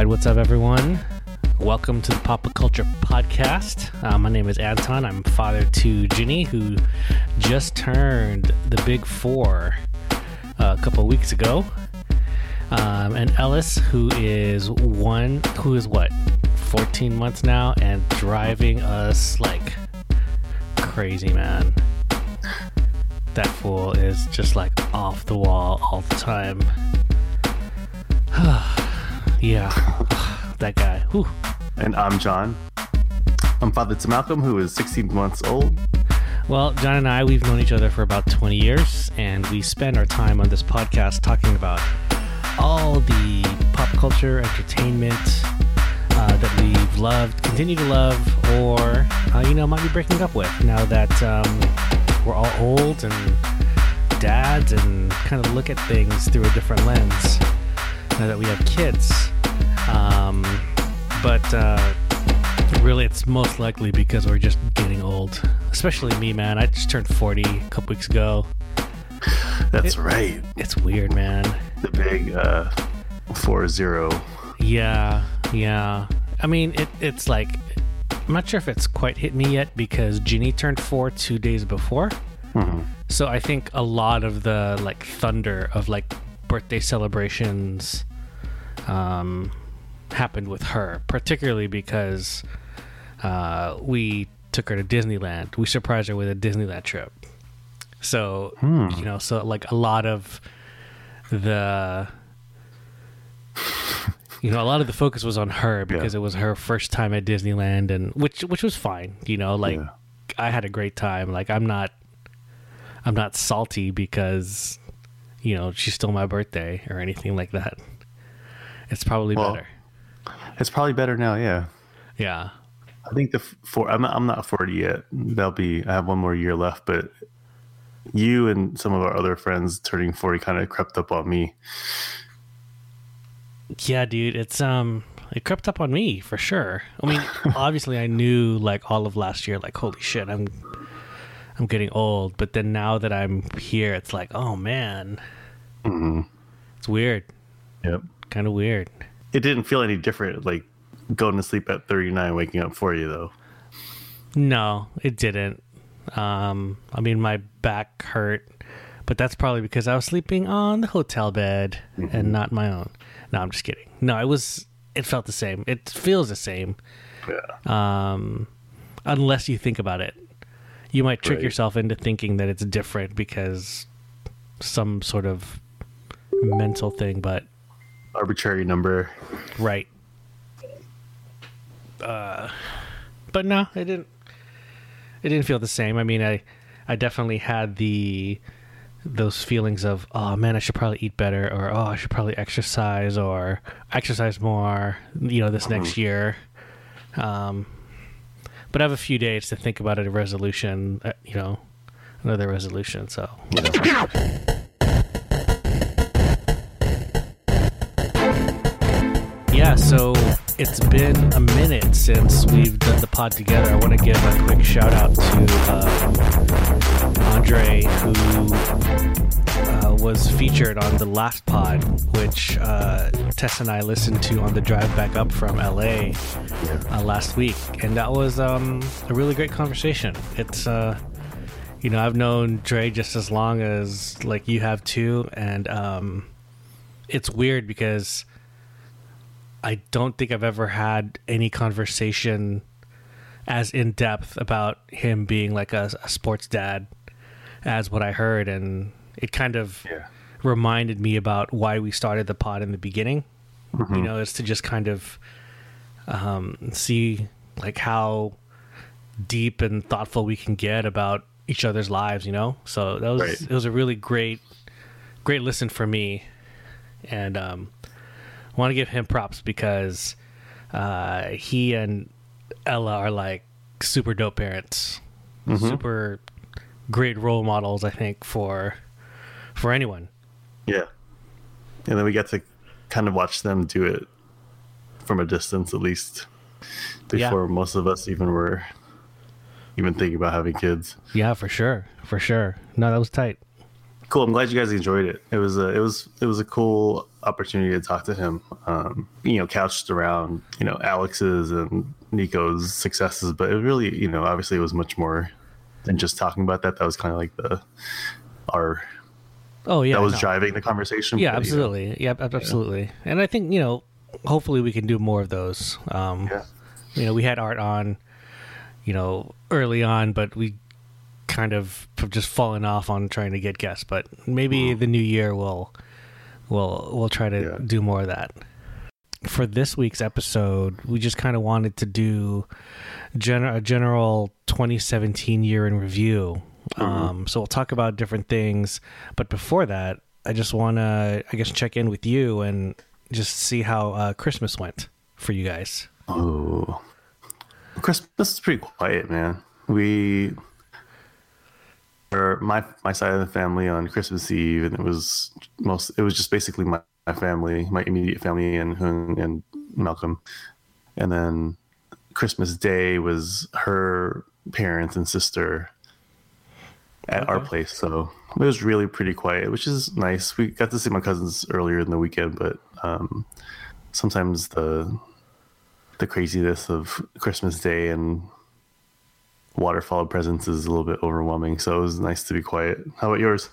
what's up, everyone? Welcome to the Papa Culture Podcast. Uh, my name is Anton. I'm father to Ginny, who just turned the big four uh, a couple weeks ago, um, and Ellis, who is one, who is what, 14 months now, and driving us like crazy, man. That fool is just like off the wall all the time. yeah, that guy. Whew. And I'm John. I'm father to Malcolm, who is 16 months old. Well, John and I, we've known each other for about 20 years, and we spend our time on this podcast talking about all the pop culture, entertainment uh, that we've loved, continue to love, or, uh, you know, might be breaking up with now that um, we're all old and dads and kind of look at things through a different lens now that we have kids. Um, but uh, really, it's most likely because we're just getting old. Especially me, man. I just turned 40 a couple weeks ago. That's It- right. It's weird, man. The big uh, 4 0. Yeah, yeah. I mean, it, it's like, I'm not sure if it's quite hit me yet because Ginny turned four two days before. So I think a lot of the like thunder of like birthday celebrations um, happened with her, particularly because uh, we took her to Disneyland. We surprised her with a Disneyland trip. So you know, so like a lot of the you know a lot of the focus was on her because Yeah. it was her first time at Disneyland and which which was fine you know like Yeah. I had a great time like I'm not I'm not salty because you know she stole my birthday or anything like that it's probably Well- better It's probably better now, yeah. yeah I think the four. I'm not, I'm not 40 yet. That'll be. I have one more year left, but you and some of our other friends turning 40 kind of crept up on me. yeah dude it's um it crept up on me for sure I mean obviously I knew like all of last year like holy shit I'm I'm getting old but then now that I'm here it's like oh man it's weird Yep. kind of weird It didn't feel any different, like going to sleep at 39, waking up for you, though. No, it didn't. Um, I mean, my back hurt, but that's probably because I was sleeping on the hotel bed and not my own. No, I'm just kidding. No, it was. It felt the same. It feels the same, Yeah. um, unless you think about it. You might trick Right. yourself into thinking that it's different because some sort of mental thing, but Arbitrary number. right. Uh, but no, it didn't. It didn't feel the same. I mean, I, I definitely had the, those feelings of, oh man, I should probably eat better, or oh, I should probably exercise, or exercise more. You know, this next year. Um, but I have a few days to think about it, a resolution. Uh, you know, another resolution. So. Yeah, so it's been a minute since we've done the pod together. I want to give a quick shout out to uh, Andre, who was featured on the last pod, which uh, Tess and I listened to on the drive back up from LA uh, last week, and that was um, a really great conversation. It's uh, you know I've known Dre just as long as like you have too, and um, it's weird because. I don't think I've ever had any conversation as in depth about him being like a, a sports dad as what I heard, and it kind of Yeah. reminded me about why we started the pod in the beginning. You know, is to just kind of um, see like how deep and thoughtful we can get about each other's lives. You know, so that was Right. it was a really great, great listen for me, and um, I want to give him props because uh, he and Ella are like super dope parents, super great role models. I think for for anyone. Yeah. And then we got to kind of watch them do it from a distance, at least Yeah. before most of us even were even thinking about having kids. Yeah, for sure, for sure. No, that was tight. Cool. I'm glad you guys enjoyed it. It was a, it was it was a cool opportunity to talk to him. Um, you know, couched around you know Alex's and Nico's successes, but it really you know obviously it was much more than just talking about that. That was kind of like the our Oh yeah, that was no. driving the conversation. Yeah, but, you know, absolutely. Yeah, absolutely. And I think you know, hopefully we can do more of those. Um, Yeah. You know, we had art on, you know, early on, but we kind of have just fallen off on trying to get guests. But maybe the new year we'll we'll we'll try to Yeah. do more of that. For this week's episode, we just kind of wanted to do gen- a general 2017 year in review. Um, so we'll talk about different things, but before that, I just want to, I guess, check in with you and just see how uh, Christmas went for you guys. Oh, Christmas is pretty quiet, man. We, or my my side of the family on Christmas Eve, and it was most. It was just basically my, my family, my immediate family, and Hung and Malcolm, and then Christmas Day was her parents and sister at our place. So it was really pretty quiet, which is nice. We got to see my cousins earlier in the weekend, but um, sometimes the the craziness of Christmas Day and waterfall of presents is a little bit overwhelming. So it was nice to be quiet. How about yours?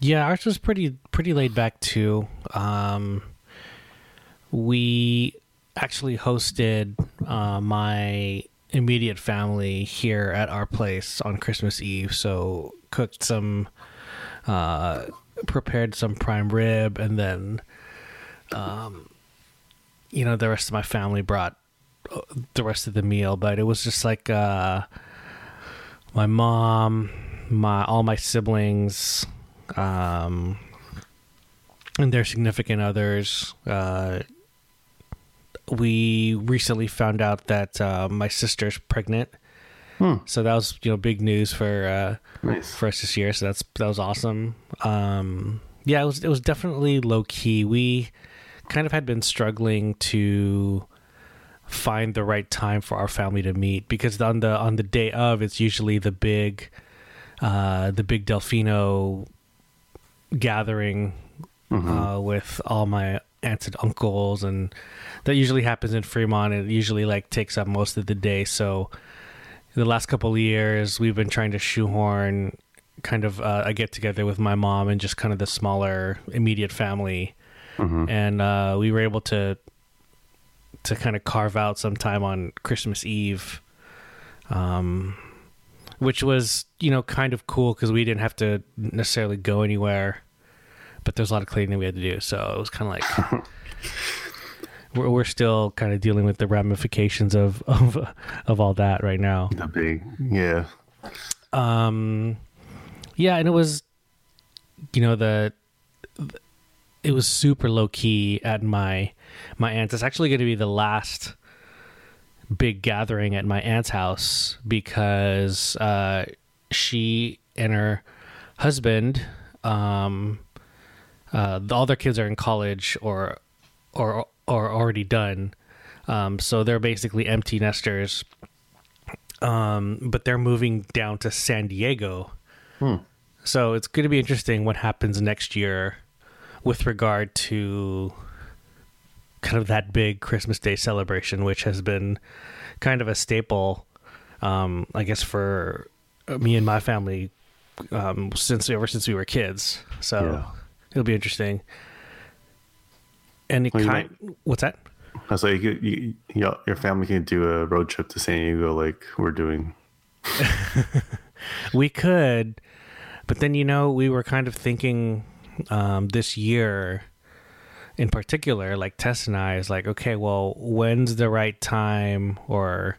Yeah, ours was pretty pretty laid back too. Um, we actually hosted uh, my immediate family here at our place on Christmas Eve. So cooked some, uh, prepared some prime rib, and then, um, you know, the rest of my family brought uh, the rest of the meal. But it was just like uh, my mom, my all my siblings um, and their significant others. Uh, we recently found out that uh, my sister's pregnant, Hmm. so that was you know big news for uh, Nice. for us this year. So that's that was awesome. Um, yeah, it was it was definitely low key. We kind of had been struggling to find the right time for our family to meet because on the on the day of it's usually the big uh the big delfino gathering uh with all my aunts and uncles and that usually happens in Fremont it usually like takes up most of the day. So the last couple of years we've been trying to shoehorn kind of uh, a get together with my mom and just kind of the smaller immediate family. And uh, we were able to to kind of carve out some time on Christmas Eve, um, which was you know kind of cool because we didn't have to necessarily go anywhere, but there's a lot of cleaning we had to do, so it was kind of like. We're, we're still kind of dealing with the ramifications of, of of all that right now. The big, yeah. Um, yeah, and it was, you know, the, it was super low key at my my aunt's. It's actually going to be the last big gathering at my aunt's house because uh, she and her husband, um, uh, all their kids are in college or or or already done. Um, so they're basically empty nesters um, but they're moving down to San Diego. So it's going to be interesting what happens next year with regard to kind of that big Christmas Day celebration, which has been kind of a staple, um, I guess, for me and my family um, since ever since we were kids. So Yeah. It'll be interesting. And it Well, kind, what's that? I was like, you, you, you, your family can do a road trip to San Diego like we're doing. We could, but then you know we were kind of thinking um, this year, in particular, like Tess and I is like, okay, well, when's the right time, or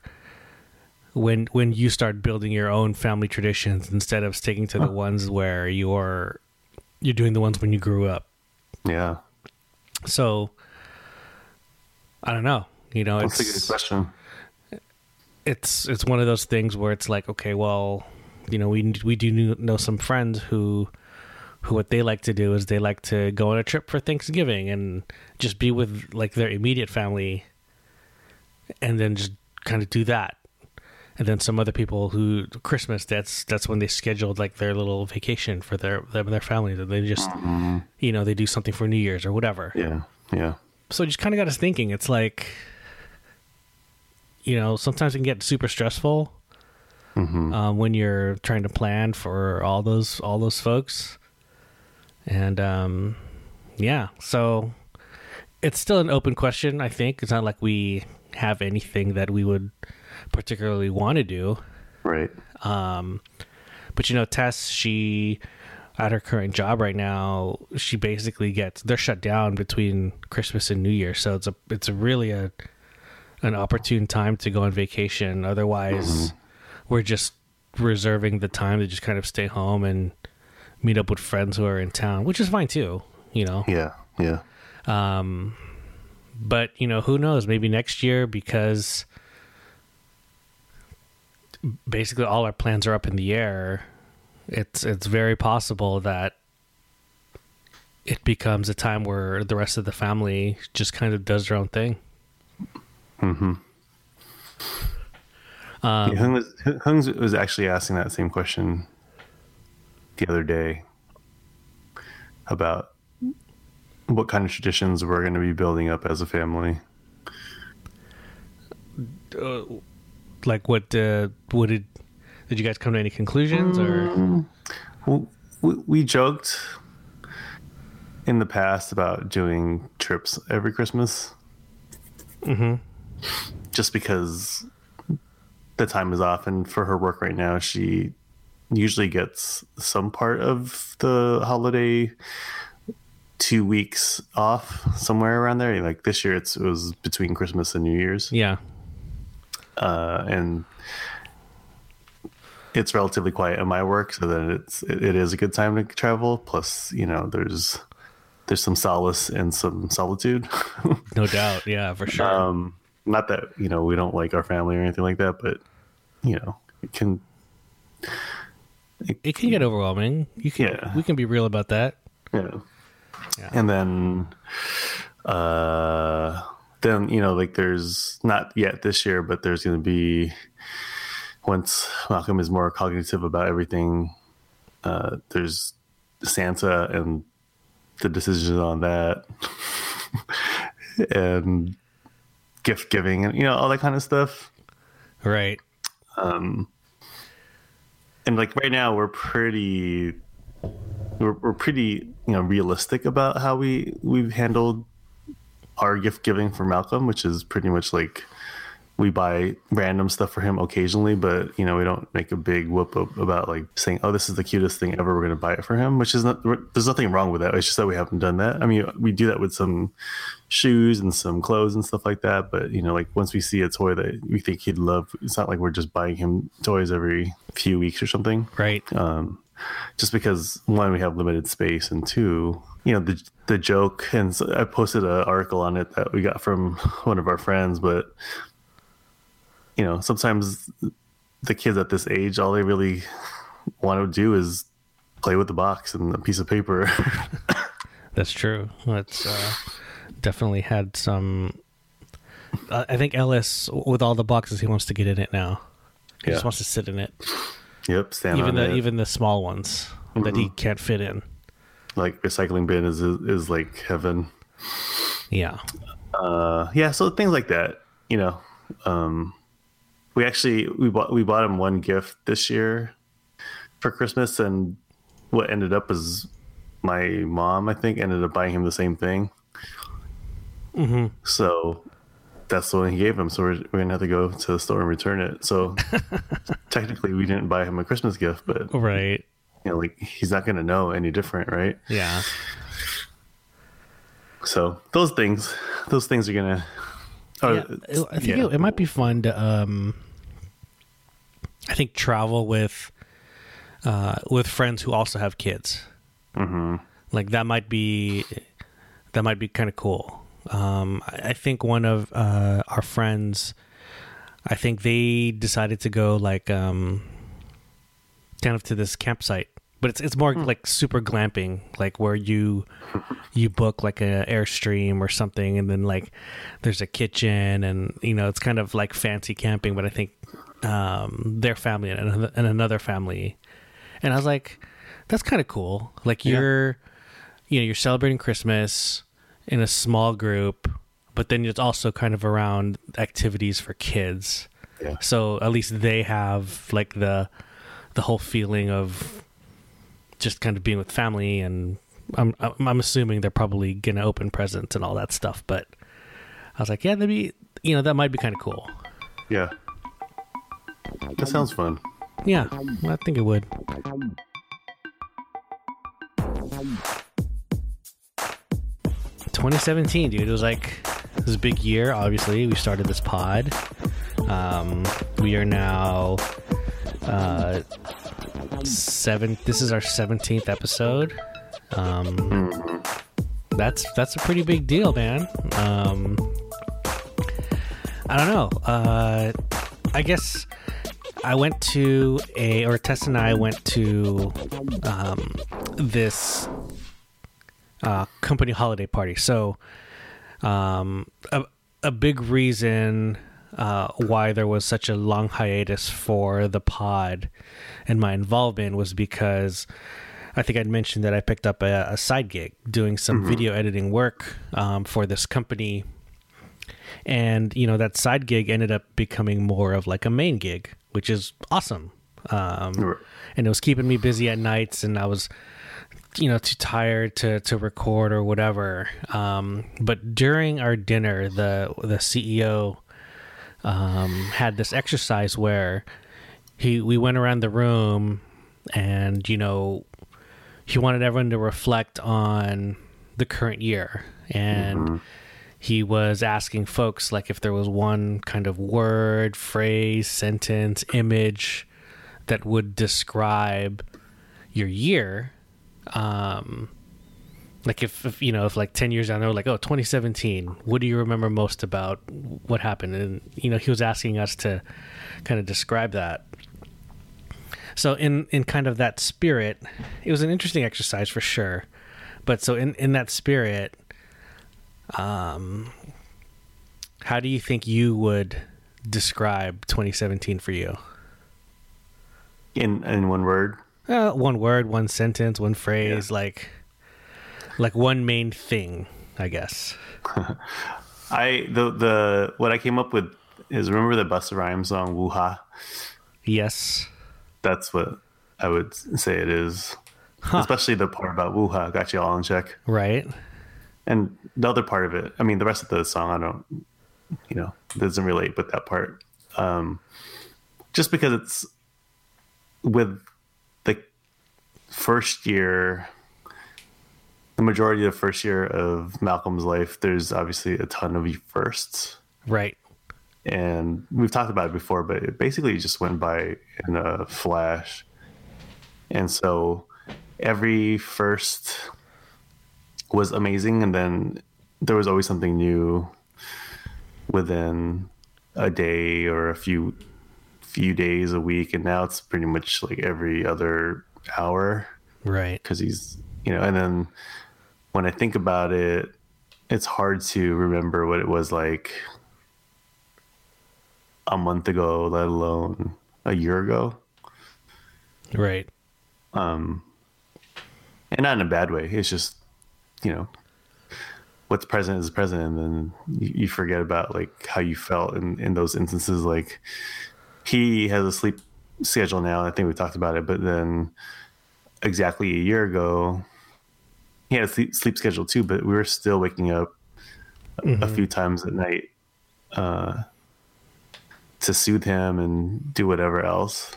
when when you start building your own family traditions instead of sticking to the ones where you're you're doing the ones when you grew up. Yeah. So I don't know. You know, That's a good it's question. it's it's one of those things where it's like okay well you know we we do know some friends who who what they like to do is they like to go on a trip for Thanksgiving and just be with like their immediate family and then just kind of do that and then some other people who Christmas that's that's when they scheduled like their little vacation for their their, their family that they just you know they do something for New Year's or whatever. Yeah. Yeah. So it just kind of got us thinking. It's like you know sometimes it can get super stressful um, when you're trying to plan for all those all those folks, and um, yeah, so it's still an open question. I think it's not like we have anything that we would particularly want to do. Right. Um, but you know, Tess, she at her current job right now, she basically gets they're shut down between Christmas and New Year, so it's a it's a really a an opportune time to go on vacation. Otherwise, we're just reserving the time to just kind of stay home and meet up with friends who are in town, which is fine too. You know, Yeah. Yeah. um, but you know, who knows? Maybe next year because basically all our plans are up in the air. It's it's very possible that it becomes a time where the rest of the family just kind of does their own thing. Mm-hmm. Um, Hung was Hung was actually asking that same question the other day about what kind of traditions we're going to be building up as a family. uh, like what uh, what did did you guys come to any conclusions or Well, we, we joked in the past about doing trips every Christmas, mm-hmm. just because the time is off, and for her work right now, she usually gets some part of the holiday two weeks off somewhere around there. Like this year, it's, it was between Christmas and New Year's. yeah uh, and it's relatively quiet in my work, so that it's it, it is a good time to travel. Plus, you know, there's there's some solace and some solitude. no doubt yeah for sure um, not that you know we don't like our family or anything like that, but you know, it can. it can get overwhelming you can Yeah. we can be real about that Yeah. Yeah. And then, uh, then you know, like there's not yet this year, but there's going to be once Malcolm is more cognitive about everything. Uh, there's Santa and the decisions on that, and gift giving, and you know all that kind of stuff. right um and like right now we're pretty we're, we're pretty you know realistic about how we we've handled our gift giving for malcolm which is pretty much like we buy random stuff for him occasionally but you know we don't make a big whoop up about like saying oh this is the cutest thing ever. We're going to buy it for him which is not there's nothing wrong with that. It's just that we haven't done that. I mean we do that with some shoes and some clothes and stuff like that but you know like once we see a toy that we think he'd love it's not like we're just buying him toys every few weeks or something. Right. Um, just because one we have limited space and two you know the the joke and so I posted an article on it that we got from one of our friends but you know sometimes the kids at this age all they really want to do is play with the box and a piece of paper That's true. That's uh, definitely had some. I think Ellis, with all the boxes, he wants to get in it now. He just wants to sit in it, yep stand even on the it. Mm-hmm. even the small ones that he can't fit in. like recycling bin is is like heaven Yeah, uh yeah so things like that you know um we actually we bought we bought him one gift this year for christmas and what ended up is my mom i think ended up buying him the same thing Mm-hmm. so that's the one he gave him so we're, we're gonna have to go to the store and return it so technically we didn't buy him a christmas gift but right. you know like he's not gonna know any different right Yeah, so those things those things are gonna oh, yeah. I think it, it might be fun to. Um, I think travel with, uh, with friends who also have kids. hmm like that might be that might be kind of cool um I, think one of uh our friends i think they decided to go like um kind of to this campsite but it's it's more like super glamping like where you you book like a airstream or something and then like there's a kitchen and you know it's kind of like fancy camping but i think um, their family and another, and another family, and I was like, that's kind of cool. Like you're, you know, you're celebrating Christmas in a small group, but then it's also kind of around activities for kids. Yeah. So at least they have like the the whole feeling of just kind of being with family, and I'm I'm I'm assuming they're probably gonna open presents and all that stuff. But I was like, yeah, that'd be you know that might be kind of cool. Yeah. That sounds fun. Yeah, I think it would. Twenty seventeen, dude. It was like a big year. Obviously, we started this pod. Um, we are now uh, seven. This is our seventeenth episode. Um, that's that's a pretty big deal, man. Um, I don't know. Uh, I guess I went to a, or Tess and I went to um, this uh, company holiday party. So, um, a, a big reason uh, why there was such a long hiatus for the pod and my involvement was because I think I'd mentioned that I picked up a, a side gig doing some video editing work um, for this company. And you know that side gig ended up becoming more of like a main gig which is awesome. Um, and it was keeping me busy at nights and i was you know too tired to to record or whatever. Um, but during our dinner the the ceo um, had this exercise where he we went around the room and you know he wanted everyone to reflect on the current year. And he was asking folks like if there was one kind of word, phrase, sentence, image that would describe your year. Um, like if, if you know if like 10 years down there like oh 2017 what do you remember most about what happened? And you know he was asking us to kind of describe that. So in in kind of that spirit it was an interesting exercise for sure. But so in in that spirit um how do you think you would describe 2017 for you? In in one word. Uh, one word one sentence one phrase like like one main thing i guess I the the what I came up with is remember the Busta Rhymes song Woo Hah? yes That's what I would say it is. Especially the part about Woo Hah got you all in check. right And the other part of it, I mean the rest of the song I don't you know, doesn't relate but that part. Um just because it's with first year the majority of the first year of Malcolm's life, there's obviously a ton of firsts. right and we've talked about it before, but it basically just went by in a flash. And so every first was amazing, and then there was always something new within a day or a few few days a week, and now it's pretty much like every other hour right. because he's you know and then when i think about it it's hard to remember what it was like a month ago let alone a year ago. Right. Um, and not in a bad way. It's just you know what's present is present and then you, you forget about like how you felt in, in those instances. Like he has a sleep schedule now. I think we talked about it but then exactly a year ago he had a sleep, sleep schedule too but we were still waking up a few times at night uh, to soothe him and do whatever else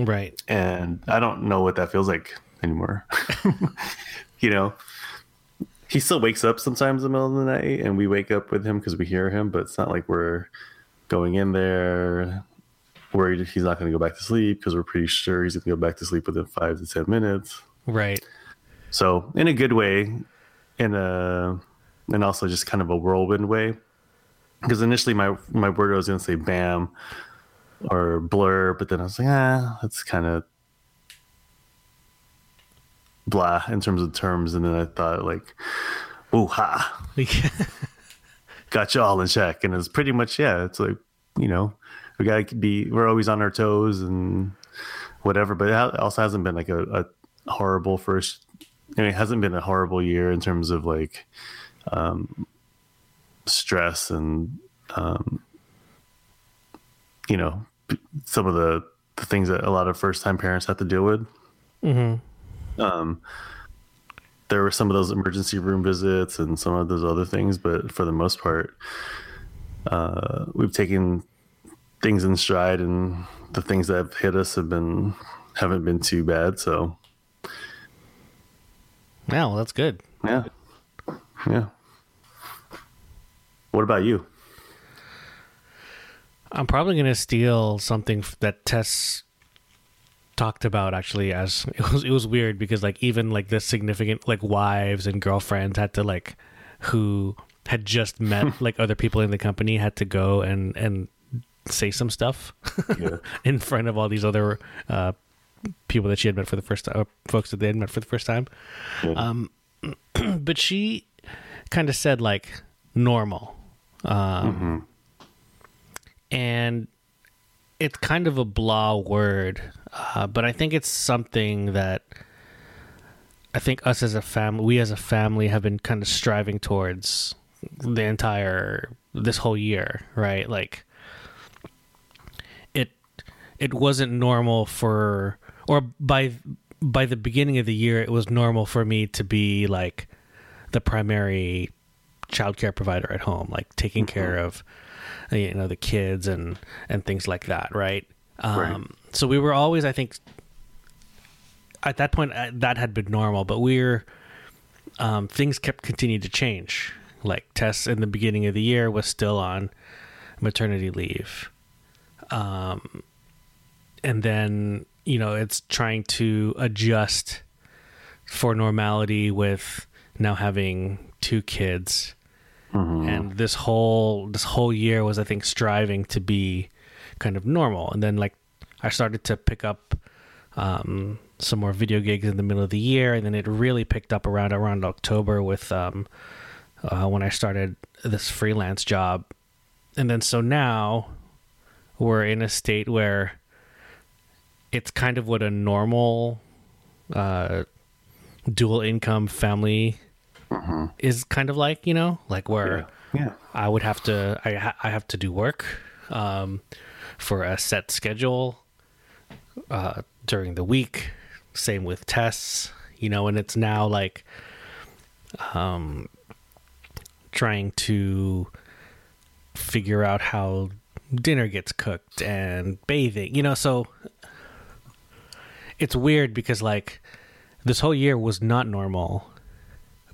right and I don't know what that feels like anymore. you know, he still wakes up sometimes in the middle of the night, and we wake up with him because we hear him. But it's not like we're going in there worried he's not going to go back to sleep because we're pretty sure he's going to go back to sleep within five to ten minutes. right So in a good way, in a and also just kind of a whirlwind way. Because initially my my word I was going to say bam or blur, but then I was like, ah, that's kind of blah in terms of terms. And then I thought like, ooh, ha, got you all in check. And it's pretty much yeah, it's like you know, we gotta be we're always on our toes and whatever. But it also hasn't been like a, a horrible first. I mean, it hasn't been a horrible year in terms of like um, stress and um, you know some of the, the things that a lot of first time parents have to deal with. Mm-hmm. Um, there were some of those emergency room visits and some of those other things, but for the most part, uh, we've taken things in stride, and the things that have hit us have been haven't been too bad. So, yeah, well, that's good. Yeah, yeah. What about you? I'm probably going to steal something that Tess talked about actually as it was it was weird because like even like the significant like wives and girlfriends had to like who had just met like other people in the company had to go and and say some stuff yeah. in front of all these other uh, people that she had met for the first time, folks that they had met for the first time. Yeah. Um, but she kind of said like normal, um, mm-hmm. and it's kind of a blah word, uh, but I think it's something that I think us as a family, we as a family, have been kind of striving towards the entire this whole year, right? Like it wasn't normal for or by by the beginning of the year it was normal for me to be like the primary childcare provider at home, like taking mm-hmm. care of you know the kids and and things like that, right? Um, right. So we were always, I think, at that point uh, that had been normal, but we're um, things kept continuing to change. Like Tess in the beginning of the year was still on maternity leave, um, and then you know it's trying to adjust for normality with now having two kids Mm-hmm. And this whole this whole year was I think striving to be kind of normal. And then like I started to pick up um, some more video gigs in the middle of the year, and then it really picked up around around October with um, uh, when I started this freelance job. And then so now we're in a state where it's kind of what a normal uh, dual income family mm-hmm. is kind of like you know like where yeah, yeah. I would have to I ha- I have to do work um, for a set schedule uh, during the week. Same with Tess, you know, and it's now like um, trying to figure out how dinner gets cooked and bathing, you know, so it's weird because like this whole year was not normal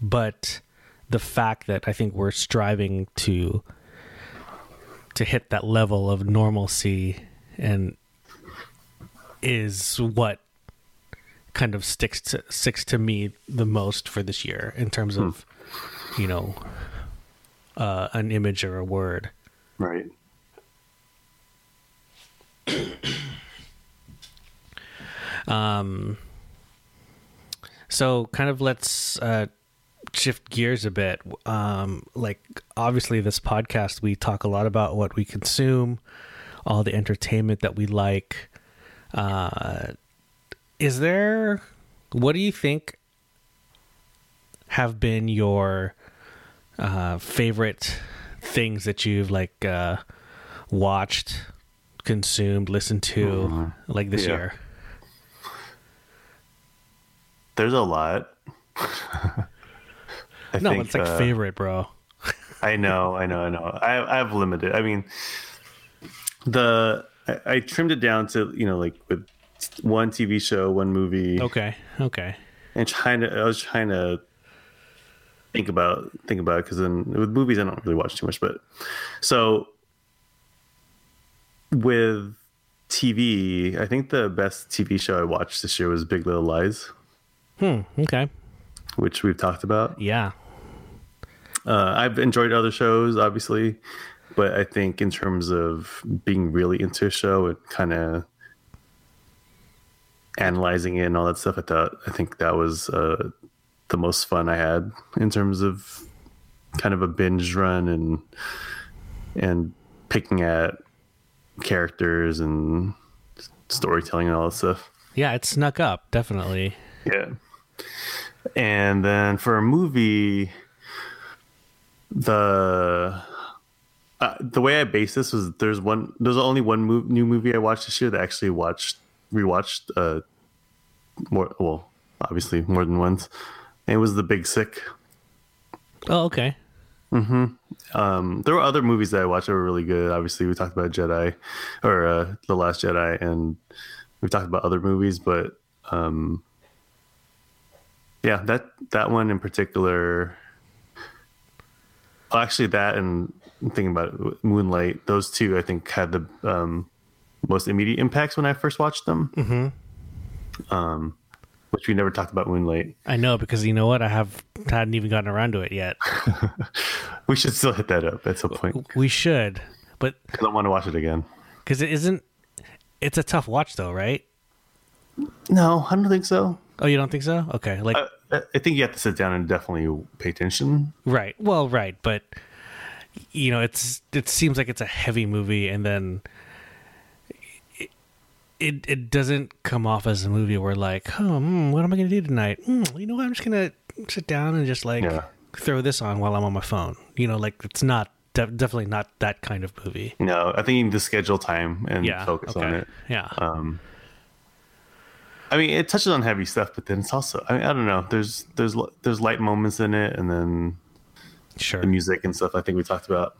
but the fact that I think we're striving to to hit that level of normalcy and is what kind of sticks to sticks to me the most for this year in terms of hmm. you know uh, an image or a word right um so kind of let's uh shift gears a bit. Um, like obviously, this podcast we talk a lot about what we consume, all the entertainment that we like. Uh, is there? What do you think have been your uh, favorite things that you've like uh, watched, consumed, listened to, mm-hmm. like this yeah. year? There's a lot. I no, think, it's like uh, favorite, bro. I know, I know, I know. I I have limited. I mean, the I, I trimmed it down to you know like with one TV show, one movie. Okay, okay. And trying to, I was trying to think about think about it because then with movies I don't really watch too much, but so with TV, I think the best TV show I watched this year was Big Little Lies. Hmm. Okay. Which we've talked about. Yeah. Uh, I've enjoyed other shows, obviously, but I think in terms of being really into a show and kind of analyzing it and all that stuff, I thought I think that was uh, the most fun I had in terms of kind of a binge run and and picking at characters and storytelling and all that stuff. Yeah, it snuck up definitely. Yeah. And then for a movie, the uh, the way I base this was there's one there's only one new movie I watched this year that I actually watched rewatched uh more well obviously more than once. And it was The Big Sick. Oh, okay. Um, there were other movies that I watched that were really good. Obviously, we talked about Jedi or uh, The Last Jedi, and we've talked about other movies, but um, yeah, that that one in particular. well, Actually, that and thinking about it, Moonlight, those two I think had the um, most immediate impacts when I first watched them. Mm-hmm. Um, which we never talked about Moonlight. I know because you know what? I have hadn't even gotten around to it yet. We should still hit that up at some point We should, but because I want to watch it again. because it isn't. It's a tough watch though, right? No, I don't think so. Oh, you don't think so? Okay, like I I think you have to sit down and definitely pay attention. right. Well, right, but you know, it's it seems like it's a heavy movie, and then it it, it doesn't come off as a movie where like, oh, hmm, what am I gonna do tonight? Hmm, you know, what? I'm just gonna sit down and just like Yeah. throw this on while I'm on my phone. You know, like it's not de- definitely not that kind of movie. No, I think you need to schedule time and Yeah. focus okay. on it. Yeah. Um, I mean, it touches on heavy stuff, but then it's also I, mean, I don't know. There's there's there's light moments in it, and then sure. the music and stuff. I think we talked about,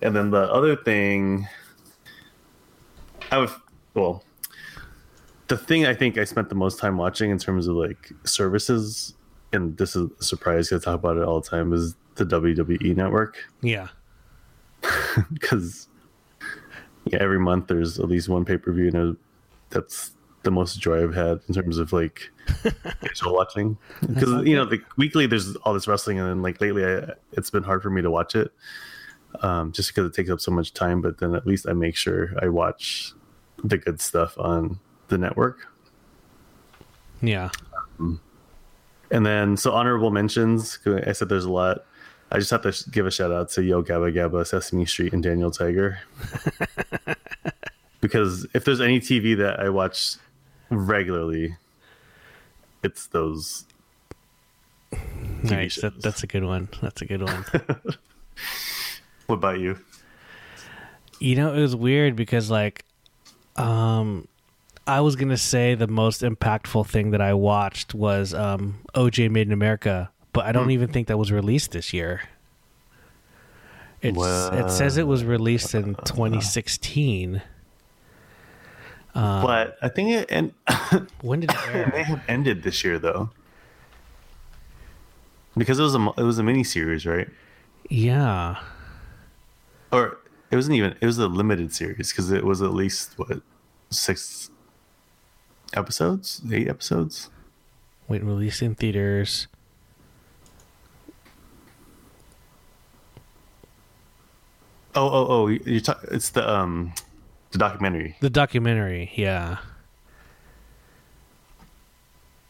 and then the other thing, I would well, the thing I think I spent the most time watching in terms of like services, and this is a surprise because I talk about it all the time, is the WWE network. Yeah. because yeah, every month there's at least one pay per view, and that's the most joy I've had in terms of like casual watching. Because you know, the weekly there's all this wrestling, and then like lately, I, it's been hard for me to watch it, um, just because it takes up so much time. But then at least I make sure I watch the good stuff on the network. Yeah. And then, so honorable mentions. I said there's a lot. I just have to sh- give a shout out to Yo Gabba Gabba, Sesame Street, and Daniel Tiger. because if there's any TV that I watch regularly, it's those. Nice. That, that's a good one. That's a good one. What about you? you know, it was weird because like, um, I was gonna say the most impactful thing that I watched was um OJ Made in America, but I don't even think that was released this year. It's it says it was released in 2016. But I think it, and When did it may have ended this year though, because it was a it was a mini series, right? yeah, Or it wasn't even it was a limited series because it was at least what six episodes, eight episodes. wait, released in theaters. Oh, oh, oh! You're talking. It's the um, the documentary. The documentary, yeah.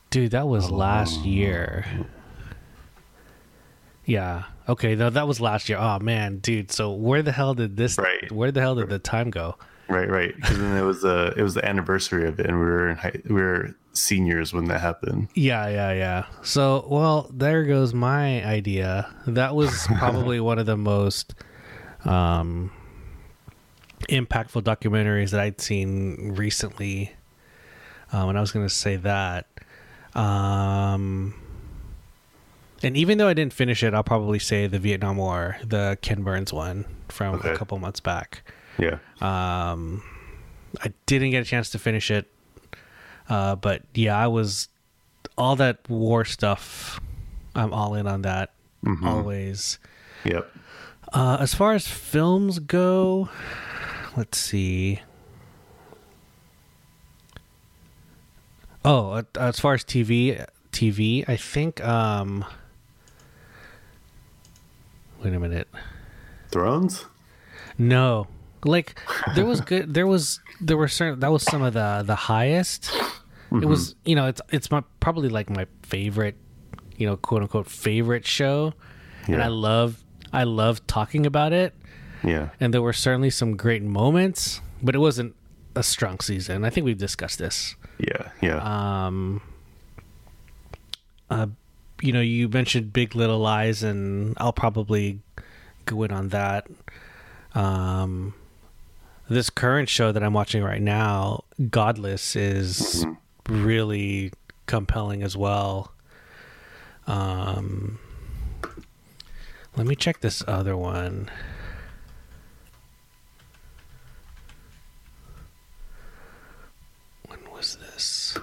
Dude, that was last year. Yeah. Okay, no, that was last year. Oh man, dude. So where the hell did this? Right. Where the hell did the time go? Right, right. Because then it was uh it was the anniversary of it, and we were in high, we were seniors when that happened. Yeah, yeah, yeah. So, well, there goes my idea. That was probably one of the most um, impactful documentaries that I'd seen recently. Um, and I was going to say that. Um, and even though I didn't finish it, I'll probably say the Vietnam War, the Ken Burns one from Okay. a couple months back. Yeah, Um, I didn't get a chance to finish it, uh, but yeah, I was all that war stuff. I'm all in on that always. yep. Uh, as far as films go, let's see. Oh, as far as TV, TV, I think. Um, wait a minute. Thrones. No, like there was good. There was there were certain that was some of the the highest. It was you know it's it's my probably like my favorite, you know quote unquote favorite show, and I love I love talking about it. Yeah, And there were certainly some great moments. but it wasn't a strong season. I think we've discussed this. Yeah, yeah. Um, uh, you know, you mentioned Big Little Lies, and I'll probably go in on that. Um, this current show that I'm watching right now, Godless, is really compelling as well. Um, let me check this other one. When was this?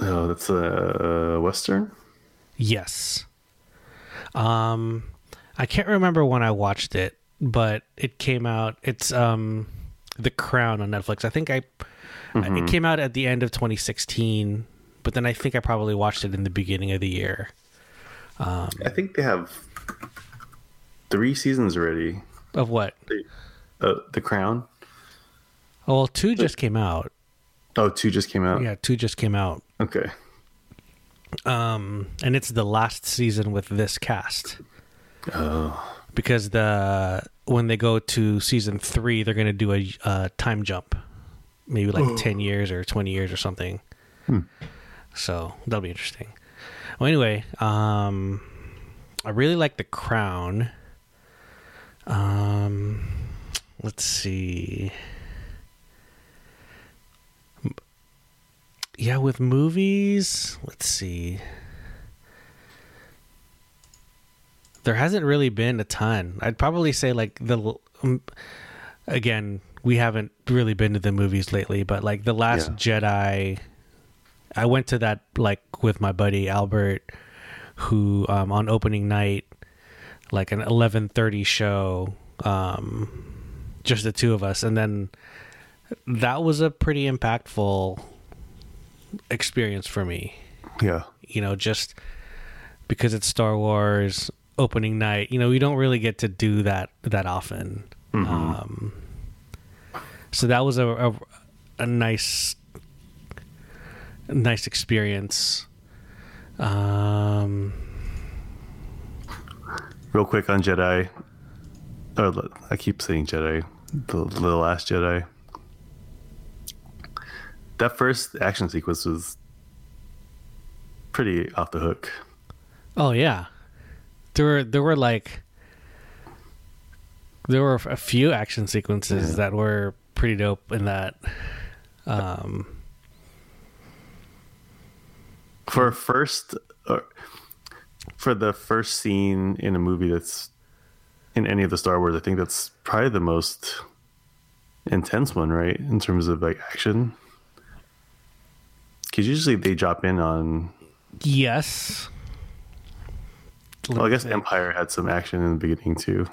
Oh, that's a western. Yes. Um I can't remember when I watched it, but it came out it's um The Crown on Netflix. I think I it came out at the end of 2016, but then I think I probably watched it in the beginning of the year. I think they have three seasons already. Of what? They, uh, the Crown. Oh, well, two just came out. Oh, two just came out. Yeah, two just came out. Okay. Um and it's the last season with this cast. Oh, because the when they go to season three, they're going to do a, a time jump, maybe like ten years or twenty years or something. Hmm. So that'll be interesting. Well, anyway, um, I really like The Crown. Um, let's see. Yeah, with movies, let's see. there hasn't really been a ton. I'd probably say like the um, again, we haven't really been to the movies lately, but like the last Jedi I went to that like with my buddy Albert who um on opening night like an 11:30 show um just the two of us and then that was a pretty impactful experience for me yeah. you know, just because it's Star Wars opening night. You know, we don't really get to do that that often. Um, so that was a, a a nice a nice experience. Um, Real quick on Jedi. Or I keep saying Jedi. The, the Last Jedi. That first action sequence was pretty off the hook. oh yeah, there were there were like there were a few action sequences that were pretty dope in that. Um, For a first, or for the first scene in a movie that's in any of the Star Wars, I think that's probably the most intense one, right? In terms of like action. Because usually they drop in on. yes. Well, I guess Empire had some action in the beginning too.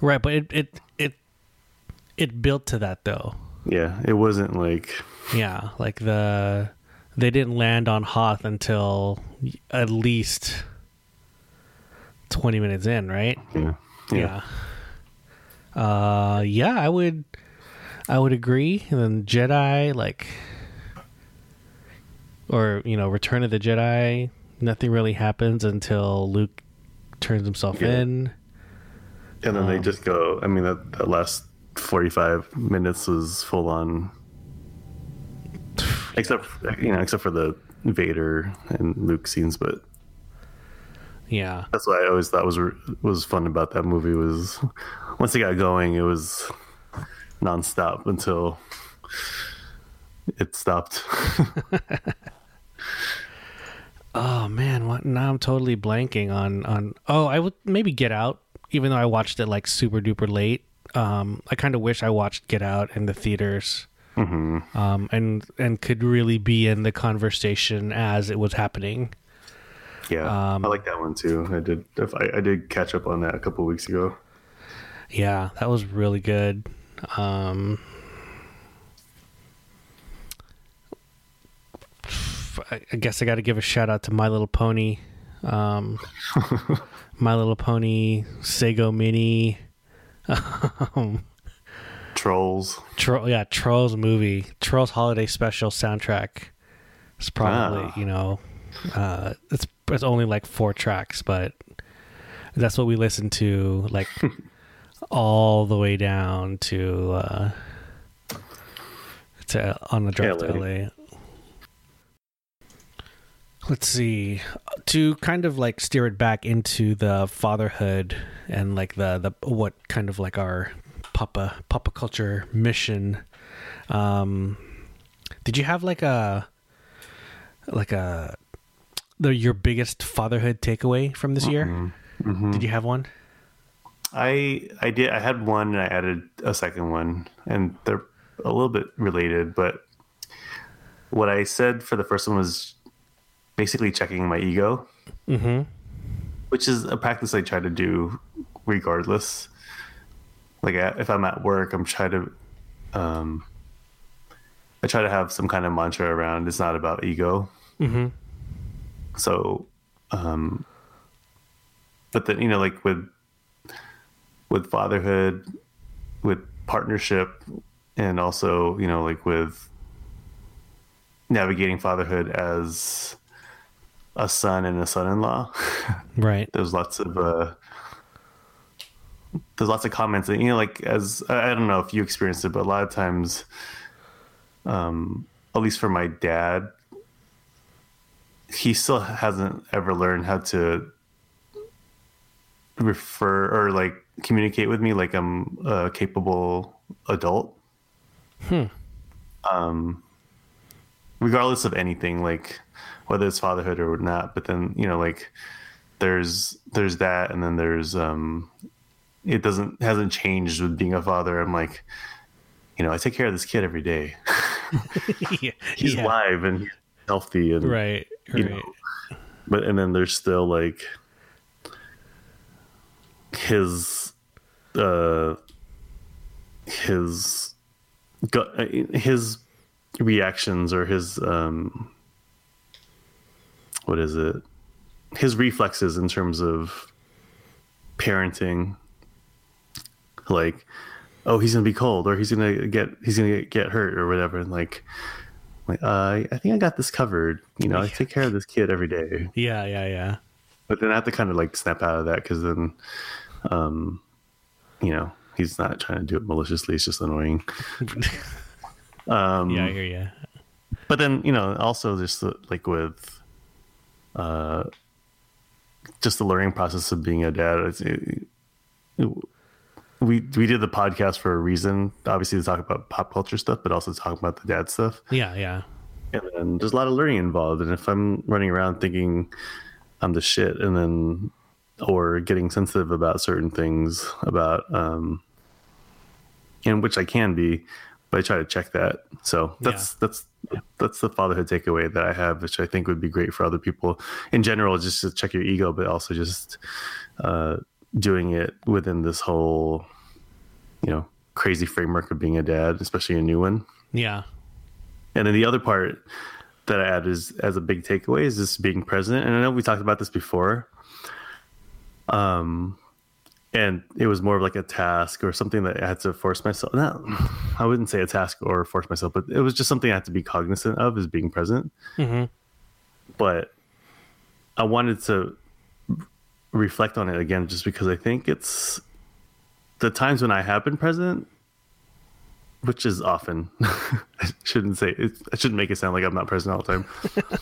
Right, but it it it it built to that though. Yeah, it wasn't like Yeah, like the they didn't land on Hoth until at least twenty minutes in, right? yeah, Yeah. Uh, yeah, I would, I would agree. And then Jedi, like, or you know, Return of the Jedi. Nothing really happens until Luke turns himself Yeah. in. And then they Um, just go. I mean, that, that last forty-five minutes was full on. Except you know, except for the Vader and Luke scenes, but Yeah, that's what I always thought was was fun about that movie was once it got going, it was nonstop until it stopped. Oh man, what now I'm totally blanking on on Oh, I would maybe Get Out, even though I watched it like super duper late. Um I kind of wish I watched Get Out in the theaters. hmm Um and and could really be in the conversation as it was happening. Yeah, Um, I like that one too. I did. I, I did catch up on that a couple weeks ago. Yeah, that was really good. Um I guess I got to give a shout out to My Little Pony. Um My Little Pony, Sego Mini. Um, Trolls. Tro- yeah, Trolls movie, Trolls holiday special soundtrack. It's probably Ah. you know, uh, it's it's only like four tracks, but that's what we listen to like all the way down to uh, to on the drive to LA. Let's see. To kind of like steer it back into the fatherhood and like the the what kind of like our papa papa culture mission. Um, did you have like a like a the your biggest fatherhood takeaway from this year? Mhm. Did you have one? I I did I had one and I added a second one and they're a little bit related, but what I said for the first one was basically checking my ego, Mm-hmm. which is a practice I try to do regardless. Like if I'm at work, I'm trying to um I try to have some kind of mantra around it's not about ego. Mm-hmm. so um but then you know like with with fatherhood with partnership and also you know like with navigating fatherhood as a son and a son-in-law Right. there's lots of uh there's lots of comments that you know like as i don't know if you experienced it but a lot of times um at least for my dad he still hasn't ever learned how to refer or like communicate with me like i'm a capable adult Hmm. um regardless of anything like whether it's fatherhood or not but then you know like there's there's that and then there's um it doesn't hasn't changed with being a father i'm like you know i take care of this kid every day yeah. he's yeah. alive and healthy and Right. you know, but and then there's still like his uh his gut uh, his reactions or his um what is it his reflexes in terms of parenting like oh he's gonna be cold or he's gonna get he's gonna get hurt or whatever and like like uh, i think i got this covered you know i take care of this kid every day Yeah. Yeah. Yeah. but then i have to kind of like snap out of that because then um you know he's not trying to do it maliciously it's just annoying um Yeah. I hear you. but then you know also just like with uh just the learning process of being a dad it's, it, we we did the podcast for a reason obviously to talk about pop culture stuff but also talk about the dad stuff Yeah. Yeah. and then there's a lot of learning involved and if i'm running around thinking i'm the shit and then or getting sensitive about certain things about um in which i can be but i try to check that so that's that's that's the fatherhood takeaway that i have which i think would be great for other people in general just to check your ego but also just uh doing it within this whole you know crazy framework of being a dad especially a new one Yeah. and then the other part that I add is as a big takeaway is just being present. And I know we talked about this before. Um, and it was more of like a task or something that I had to force myself. Not, I wouldn't say a task or force myself, but it was just something I had to be cognizant of is being present. Mm-hmm. But I wanted to reflect on it again, just because I think it's the times when I have been present which is often. I shouldn't say it. I shouldn't make it sound like I'm not present all the time.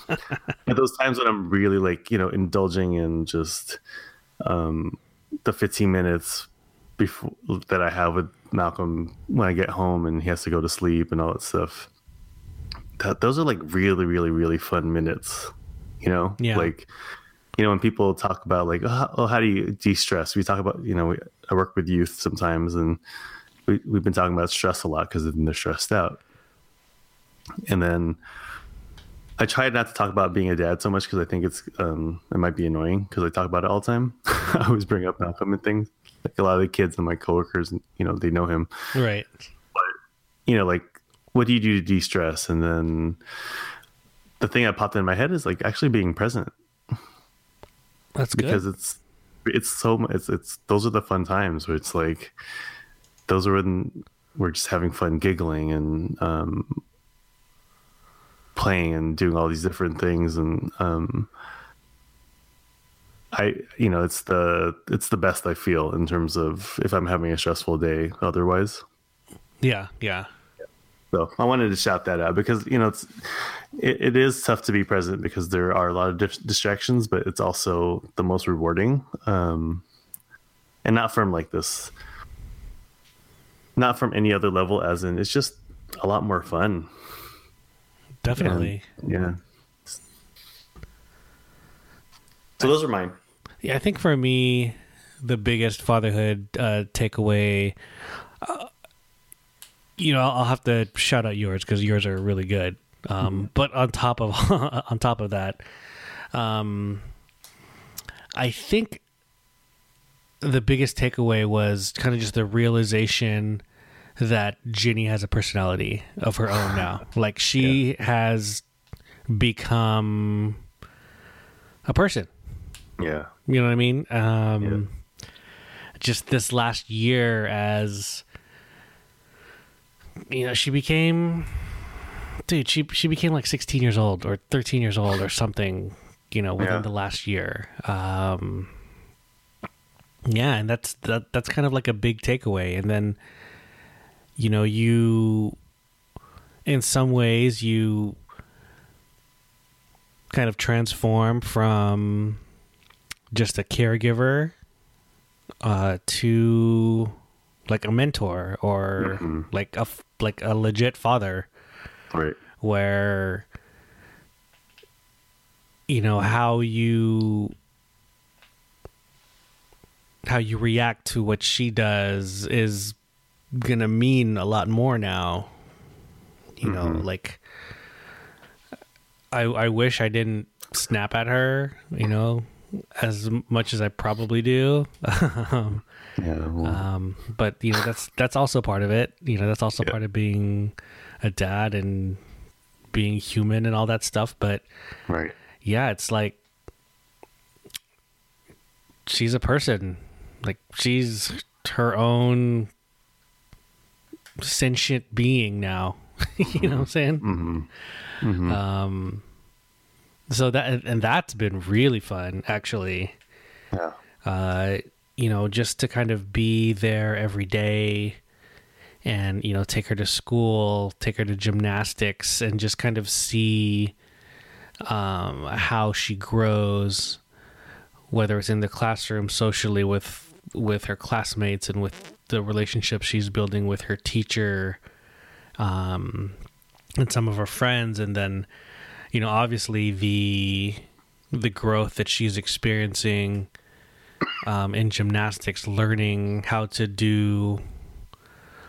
but those times when I'm really like you know indulging in just um, the 15 minutes before that I have with Malcolm when I get home and he has to go to sleep and all that stuff. That those are like really, really, really fun minutes. You know, Yeah. like you know when people talk about like oh, oh how do you de-stress we talk about you know we, i work with youth sometimes and we, we've been talking about stress a lot because then they're stressed out and then i try not to talk about being a dad so much because i think it's um it might be annoying because i talk about it all the time i always bring up malcolm and things like a lot of the kids and my coworkers you know they know him Right. But you know, like what do you do to de-stress? And then the thing that popped in my head is like actually being present That's good. because it's it's so it's it's those are the fun times where it's like those are when we're just having fun giggling and um playing and doing all these different things and um I you know it's the it's the best I feel in terms of if I'm having a stressful day. Otherwise, Yeah, yeah. so I wanted to shout that out because you know it's it, it is tough to be present because there are a lot of dis- distractions, but it's also the most rewarding. Um, and not from like this, not from any other level. As in, it's just a lot more fun. Definitely. Yeah. So those are mine. Yeah, I think for me, the biggest fatherhood uh, takeaway, uh, you know, I'll have to shout out yours because yours are really good. Um, But on top of on top of that, um, I think the biggest takeaway was kind of just the realization that Ginny has a personality of her own now. Like she has become a person. Yeah. You know what I mean? Um, Just this last year, as you know, she became, dude. She she became like 16 years old or 13 years old or something. You know, within Yeah. the last year. Um, yeah, and that's that. That's kind of like a big takeaway. And then, you know, you, in some ways, you kind of transform from just a caregiver uh, to like a mentor or like a like a legit father Right. where you know how you how you react to what she does is gonna mean a lot more now you know like i i wish i didn't snap at her you know as much as i probably do Yeah. well, um, but you know that's that's also part of it. You know that's also Yeah. part of being a dad and being human and all that stuff. But right. yeah, it's like she's a person. Like she's her own sentient being now. you know what I'm saying? Mm-hmm. Um, so that and that's been really fun actually Yeah. uh, you know, just to kind of be there every day and, you know, take her to school, take her to gymnastics, and just kind of see um, how she grows, whether it's in the classroom, socially with with her classmates, and with the relationship she's building with her teacher, um, and some of her friends, and then, you know, obviously the the growth that she's experiencing um, in gymnastics, learning how to do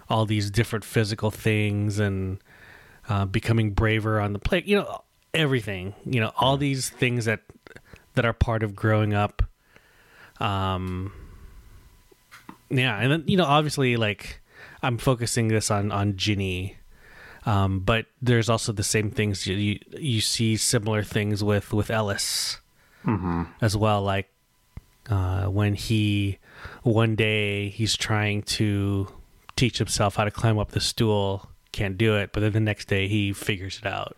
all these different physical things and uh, becoming braver on the plate. You know, everything. You know, all these things that that are part of growing up. Um, yeah, and then you know, obviously, like I'm focusing this on on Ginny. Um, but there's also the same things you, you you see similar things with with Ellis as well. Like uh, when he one day he's trying to teach himself how to climb up the stool, can't do it, but then the next day he figures it out.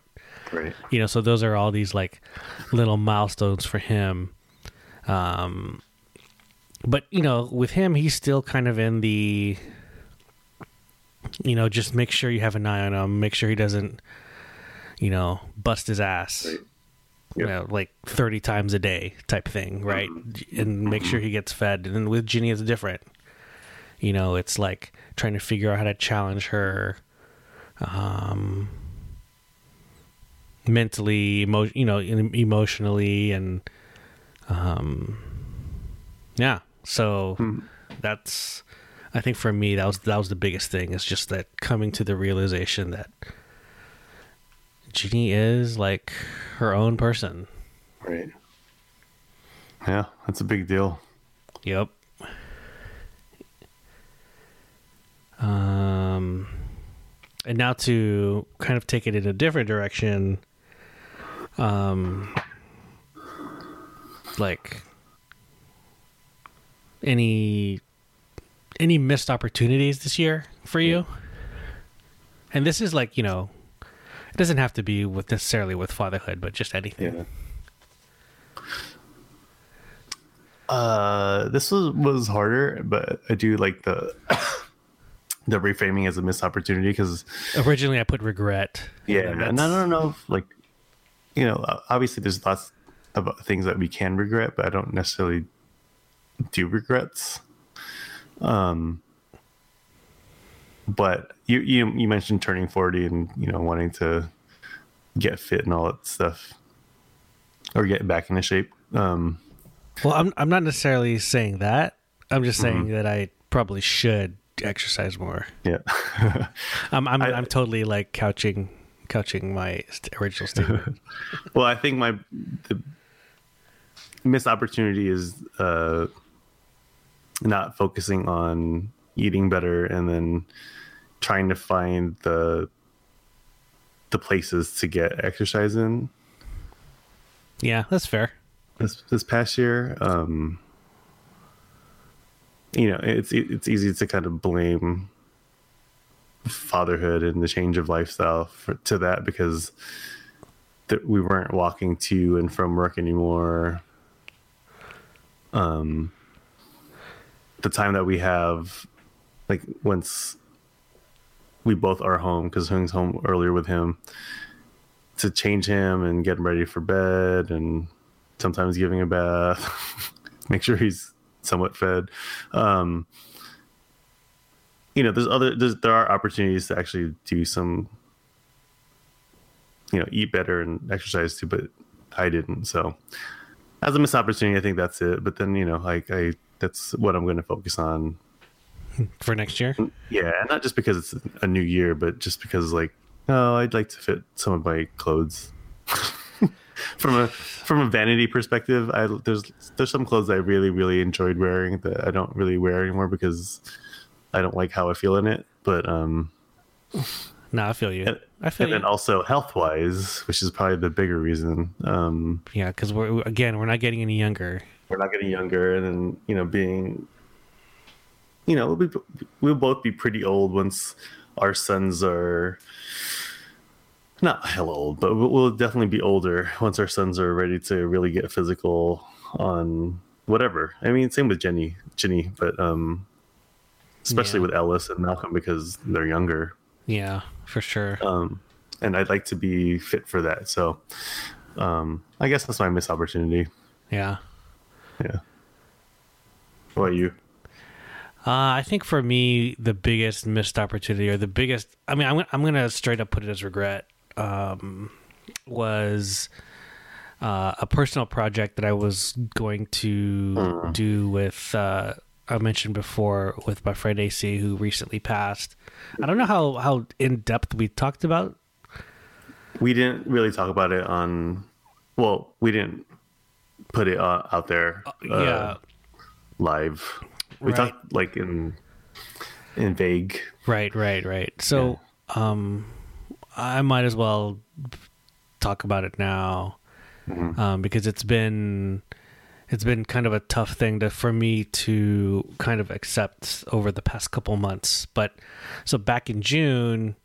Right. You know, so those are all these like little milestones for him. Um, but you know, with him, he's still kind of in the, you know, just make sure you have an eye on him, make sure he doesn't, you know, bust his ass. Right. You know, like thirty times a day type thing, right? And make sure he gets fed. And then with Ginny, it's different. You know, it's like trying to figure out how to challenge her, um, mentally, emo- you know, emotionally, and um, yeah. So that's, I think for me, that was that was the biggest thing. Is just that coming to the realization that Ginny is like her own person. Right. Yeah, that's a big deal. Yep. Um, and now to kind of take it in a different direction, um, like any any missed opportunities this year for you? And this is like you know, it doesn't have to be with necessarily with fatherhood, but just anything. Yeah. Uh, this was was harder, but I do like the the reframing as a missed opportunity because Originally, I put regret. yeah, And and I that's- don't know if like you know obviously there's lots of things that we can regret, but I don't necessarily do regrets. Um, but you you you mentioned turning forty and you know wanting to get fit and all that stuff, or get back into shape. Um, Well, I'm I'm not necessarily saying that. I'm just saying Mm-hmm. that I probably should exercise more. yeah. I'm I'm, I, am totally like couching couching my original statement. Well, I think my the missed opportunity is uh, not focusing on eating better and then trying to find the the places to get exercise in yeah, that's fair. this this past year. Um, you know, it's it's easy to kind of blame fatherhood and the change of lifestyle for, to that because that we weren't walking to and from work anymore. Um, the time that we have, like once we both are home because Hung's home earlier with him to change him and get him ready for bed and sometimes giving a bath, make sure he's somewhat fed. Um, you know, there's other there's, there are opportunities to actually do some, you know, eat better and exercise too, but I didn't. So as a missed opportunity, I think that's it. But then you know, like I that's what I'm going to focus on. For next year, Yeah, and not just because it's a new year, but just because like, oh, I'd like to fit some of my clothes. from a from a vanity perspective, I there's there's some clothes I really really enjoyed wearing that I don't really wear anymore because I don't like how I feel in it. But um, no, I feel you. and, I feel and you. then also health wise, which is probably the bigger reason. Um, yeah, because we're again we're not getting any younger. We're not getting younger, and then you know being, you know, we'll be we'll both be pretty old once our sons are not hell old, but we'll- definitely be older once our sons are ready to really get physical on whatever. I mean, same with Ginny, Ginny, but um, especially Yeah. with Ellis and Malcolm because they're younger. Yeah, for sure. Um, and I'd like to be fit for that. So, um, I guess that's my missed opportunity. yeah. Yeah. What about you? Uh, I think for me, the biggest missed opportunity, or the biggest, I mean, I'm, gonna- I'm going to straight up put it as regret, um, was uh, a personal project that I was going to do with, uh, I mentioned before, with my friend AC, who recently passed. I don't know how, how in depth we talked about. We didn't really talk about it on. Well, we didn't put it uh, out there. uh, yeah, live. We Right. talked like in in vague. Right, right, right. So, um, I might as well talk about it now, um, because it's been it's been kind of a tough thing to for me to kind of accept over the past couple months. But so back in June,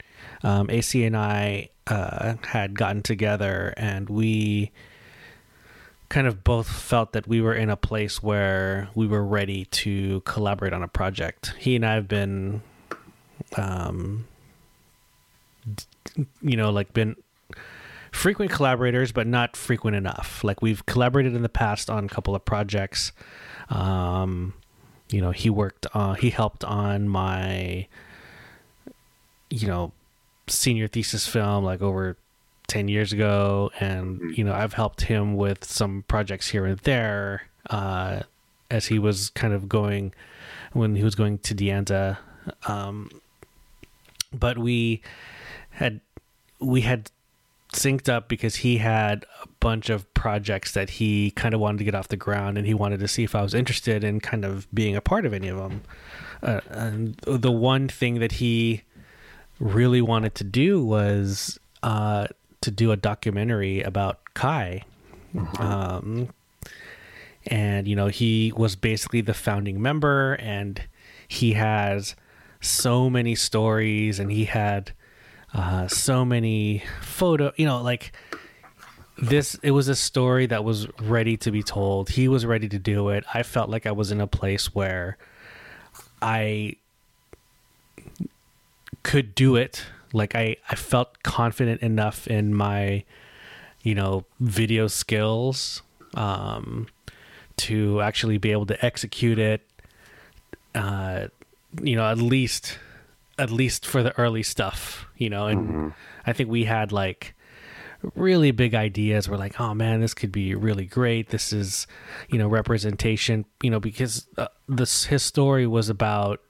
um, AC and I uh, had gotten together, and we kind of both felt that we were in a place where we were ready to collaborate on a project. He and I have been, um, you know, like been frequent collaborators, but not frequent enough. Like we've collaborated in the past on a couple of projects. Um, you know, he worked on, he helped on my, you know, senior thesis film like over 10 years ago and you know i've helped him with some projects here and there uh, as he was kind of going when he was going to De Anza. Um, but we had we had synced up because he had a bunch of projects that he kind of wanted to get off the ground and he wanted to see if i was interested in kind of being a part of any of them uh, and the one thing that he really wanted to do was uh, to do a documentary about Kai. Um, and, you know, he was basically the founding member and he has so many stories and he had uh, so many photo, you know, like this it was a story that was ready to be told. He was ready to do it. I felt like I was in a place where I could do it. Like I, I felt confident enough in my, you know, video skills um, to actually be able to execute it. Uh, you know, at least, at least for the early stuff. You know, and I think we had like really big ideas. We're like, oh man, this could be really great. This is, you know, representation. You know, because uh, this his story was about,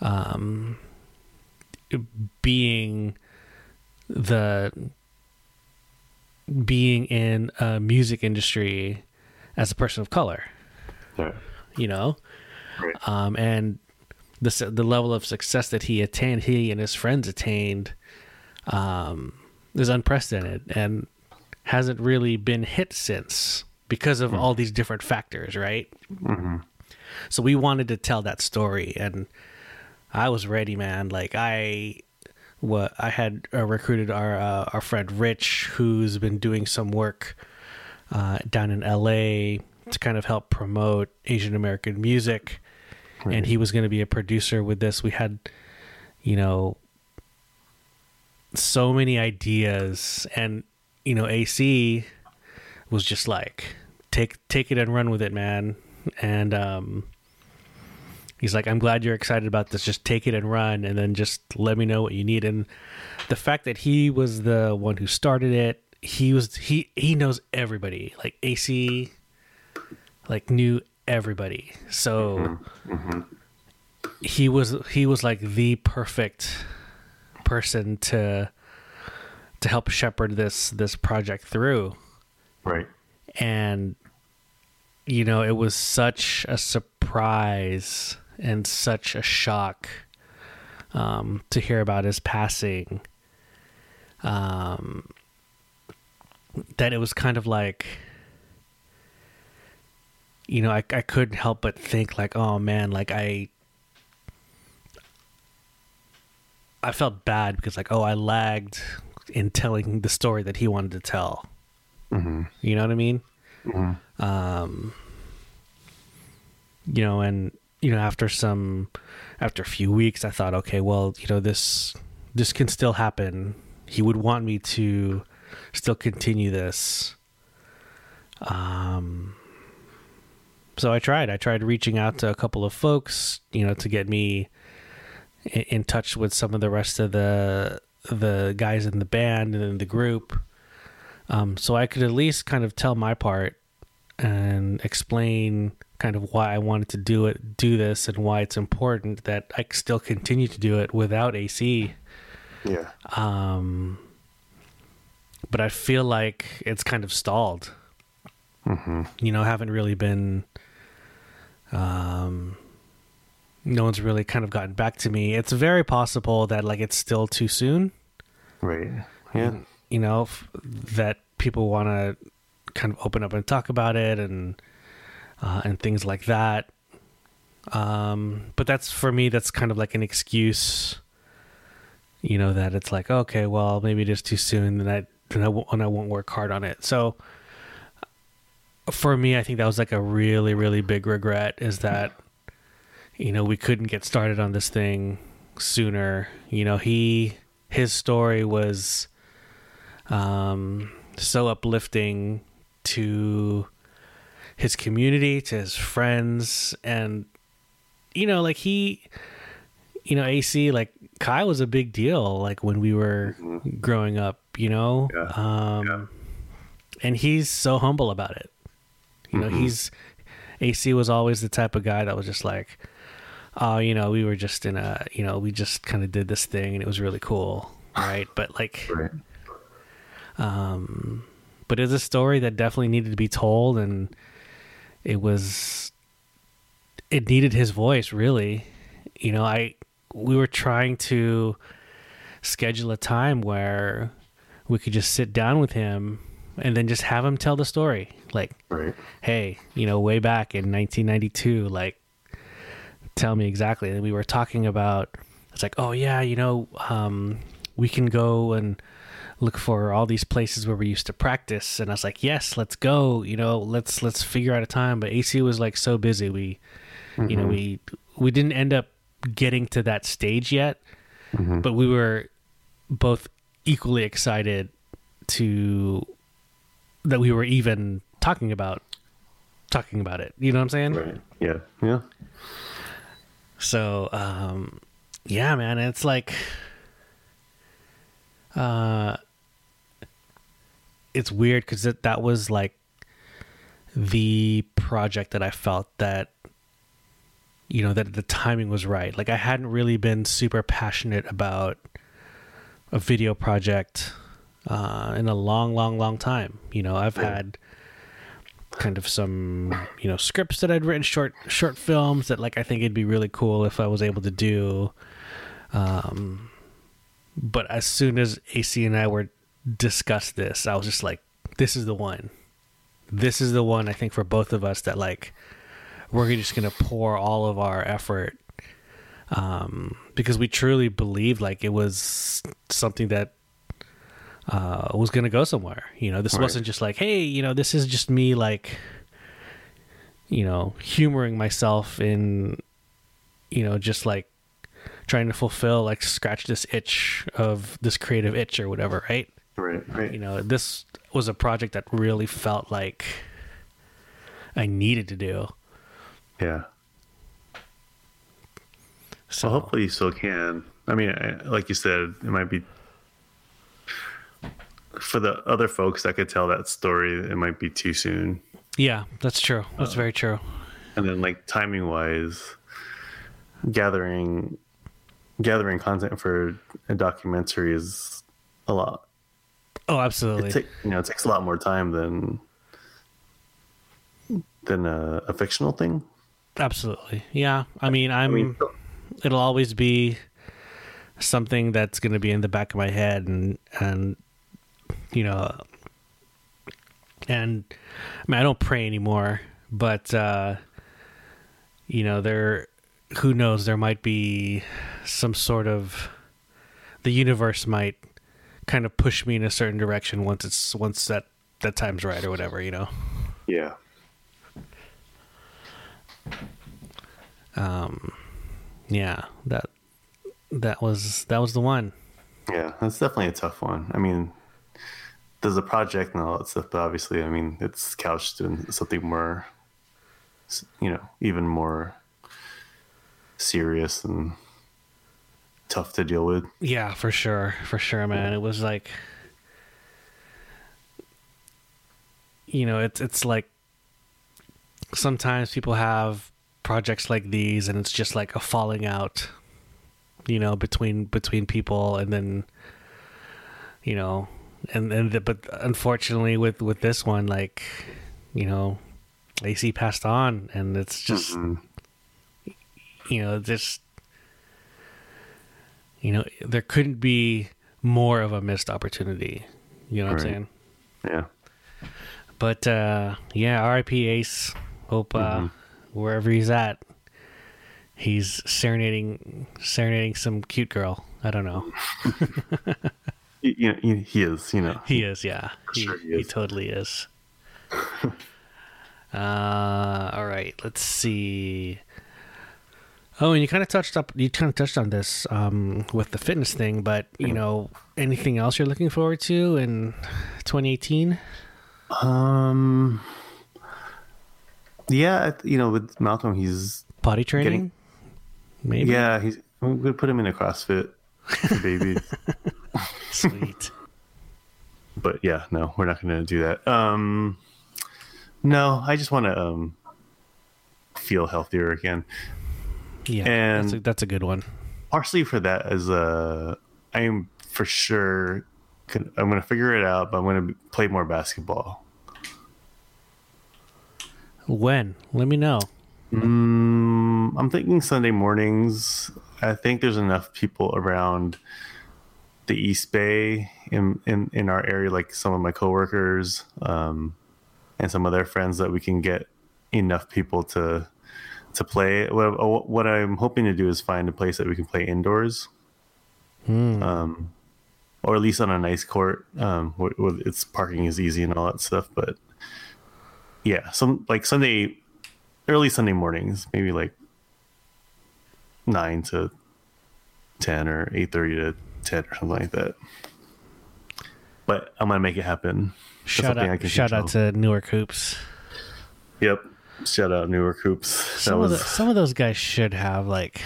um, being the being in a music industry as a person of color. Yeah. You know, Right. um, and the the level of success that he attained, he and his friends attained, um, is unprecedented and hasn't really been hit since because of all these different factors, right? So we wanted to tell that story, and I was ready, man. Like I, what I had uh, recruited our uh, our friend Rich, who's been doing some work uh, down in L.A. to kind of help promote Asian American music, and he was going to be a producer with this. We had, you know, so many ideas, and you know, AC was just like take take it and run with it, man. And um, he's like, I'm glad you're excited about this. Just take it and run, and then just let me know what you need. And the fact that he was the one who started it, he was he he knows everybody. Like AC, like knew everybody. So he was he was like the perfect person to to help shepherd this this project through Right. and you know it was such a surprise and such a shock um, to hear about his passing um, that it was kind of like you know I, I couldn't help but think like oh man like i i felt bad because like oh i lagged in telling the story that he wanted to tell. You know what I mean? Um, you know, and you know, after some, after a few weeks, I thought, okay, well, you know, this this can still happen. He would want me to still continue this. Um, so I tried. I tried reaching out to a couple of folks, you know, to get me in, in touch with some of the rest of the the guys in the band and in the group um, so I could at least kind of tell my part and explain kind of why I wanted to do it, do this, and why it's important that I still continue to do it without AC. Yeah. Um, but I feel like it's kind of stalled. Mm-hmm. You know, haven't really been. Um, no one's really kind of gotten back to me. It's very possible that like it's still too soon. Right. Yeah. you know f- that people want to kind of open up and talk about it and uh, and things like that. Um but that's for me that's kind of like an excuse you know that it's like okay well maybe it is too soon then i I, won't, and I won't work hard on it. So for me i think that was like a really really big regret is that you know we couldn't get started on this thing sooner. You know he his story was um, so uplifting to his community, to his friends, and you know, like he, you know, AC, like Kai was a big deal, like when we were growing up, you know, Yeah. um, Yeah. and he's so humble about it. You know, he's AC was always the type of guy that was just like, oh, you know, we were just in a, you know, we just kind of did this thing and it was really cool, right? But like, Right. um, but it's a story that definitely needed to be told, and it was it needed his voice really. You know, I we were trying to schedule a time where we could just sit down with him and then just have him tell the story. Like, Right. hey, you know, way back in 1992, like, tell me exactly. And we were talking about, it's like, oh yeah, you know, um, we can go and look for all these places where we used to practice and I was like, "Yes, let's go, you know, let's let's figure out a time." But AC was like so busy. We you know, we we didn't end up getting to that stage yet, but we were both equally excited to that we were even talking about talking about it. You know what I'm saying? Right. Yeah. Yeah. So, um, yeah, man, it's like, uh, it's weird because that, that was like the project that I felt that, you know, that the timing was right. Like, I hadn't really been super passionate about a video project, uh, in a long, long, long time. You know, I've had, kind of some you know scripts that I'd written short short films that like I think it'd be really cool if I was able to do um but as soon as AC and I were discuss this I was just like this is the one this is the one I think for both of us that like we're just to pour all of our effort um because we truly believed like it was something that uh, was to go somewhere. You know, this Right. wasn't just like, hey, you know, this is just me like, you know, humoring myself in, you know, just like trying to fulfill, like, scratch this itch of this creative itch or whatever, right? Right. Uh, right. You know, this was a project that really felt like I needed to do. Yeah. So Well, hopefully you still can. I mean, I, like you said, it might be for the other folks that could tell that story. It might be too soon. yeah, that's true. That's uh, very true. And then, like timing wise, gathering gathering content for a documentary is a lot. Oh, absolutely. It ta- you know, it takes a lot more time than than a, a fictional thing. Absolutely. Yeah. I mean, I'm. I mean, it'll always be something that's going to be in the back of my head and and you know and I mean I don't pray anymore but uh you know there who knows there might be some sort of the universe might kind of push me in a certain direction once it's once that that time's right or whatever you know? Yeah, um yeah that that was that was the one. Yeah, that's definitely a tough one. I mean, there's a project and all that stuff, but obviously, I mean, it's couched in something more, you know, even more serious and tough to deal with. Yeah, for sure, for sure, man. It was like, you know, it's it's like sometimes people have projects like these, and it's just like a falling out, you know, between between people, and then, you know, and and the, but unfortunately with with this one, like, you know, AC passed on, and it's just Mhm. you know, just you know, there couldn't be more of a missed opportunity. You know what Right. I'm saying? Yeah, But uh yeah, R.I.P. Ace. Hope uh Mhm. wherever he's at, he's serenading serenading some cute girl. I don't know. you, know, he he is. You know, He is, yeah. He, Sure he is. he totally is. uh all right, let's see. Oh, and you kind of touched up you kind of touched on this um with the fitness thing, but you know, anything else you're looking forward to in 2018? Um. Yeah, you know, with Malcolm, he's Potty training? Getting- Maybe. yeah, he's. I'm gonna put him in a CrossFit baby. Sweet. but yeah, no, we're not gonna do that. Um, no, I just want to um feel healthier again. Yeah. And- that's a, that's a good one. Partially for that, as uh, I am for sure. I'm gonna figure it out, but I'm gonna play more basketball. When? Let me know. Mm, I'm thinking Sunday mornings. I think there's enough people around the East Bay in in, in our area, like some of my coworkers um, and some of their friends, that we can get enough people to to play. What, what I'm hoping to do is find a place that we can play indoors. Hmm. Um, or at least on a nice court, um, where, where it's parking is easy and all that stuff. But yeah, some like Sunday, early Sunday mornings, maybe like nine to ten or eight thirty to ten or something like that. But I'm gonna make it happen. That's Shout out, shout out to Newark Hoops. Yep. Shout out Newark Hoops. Some was of the, some of those guys should have like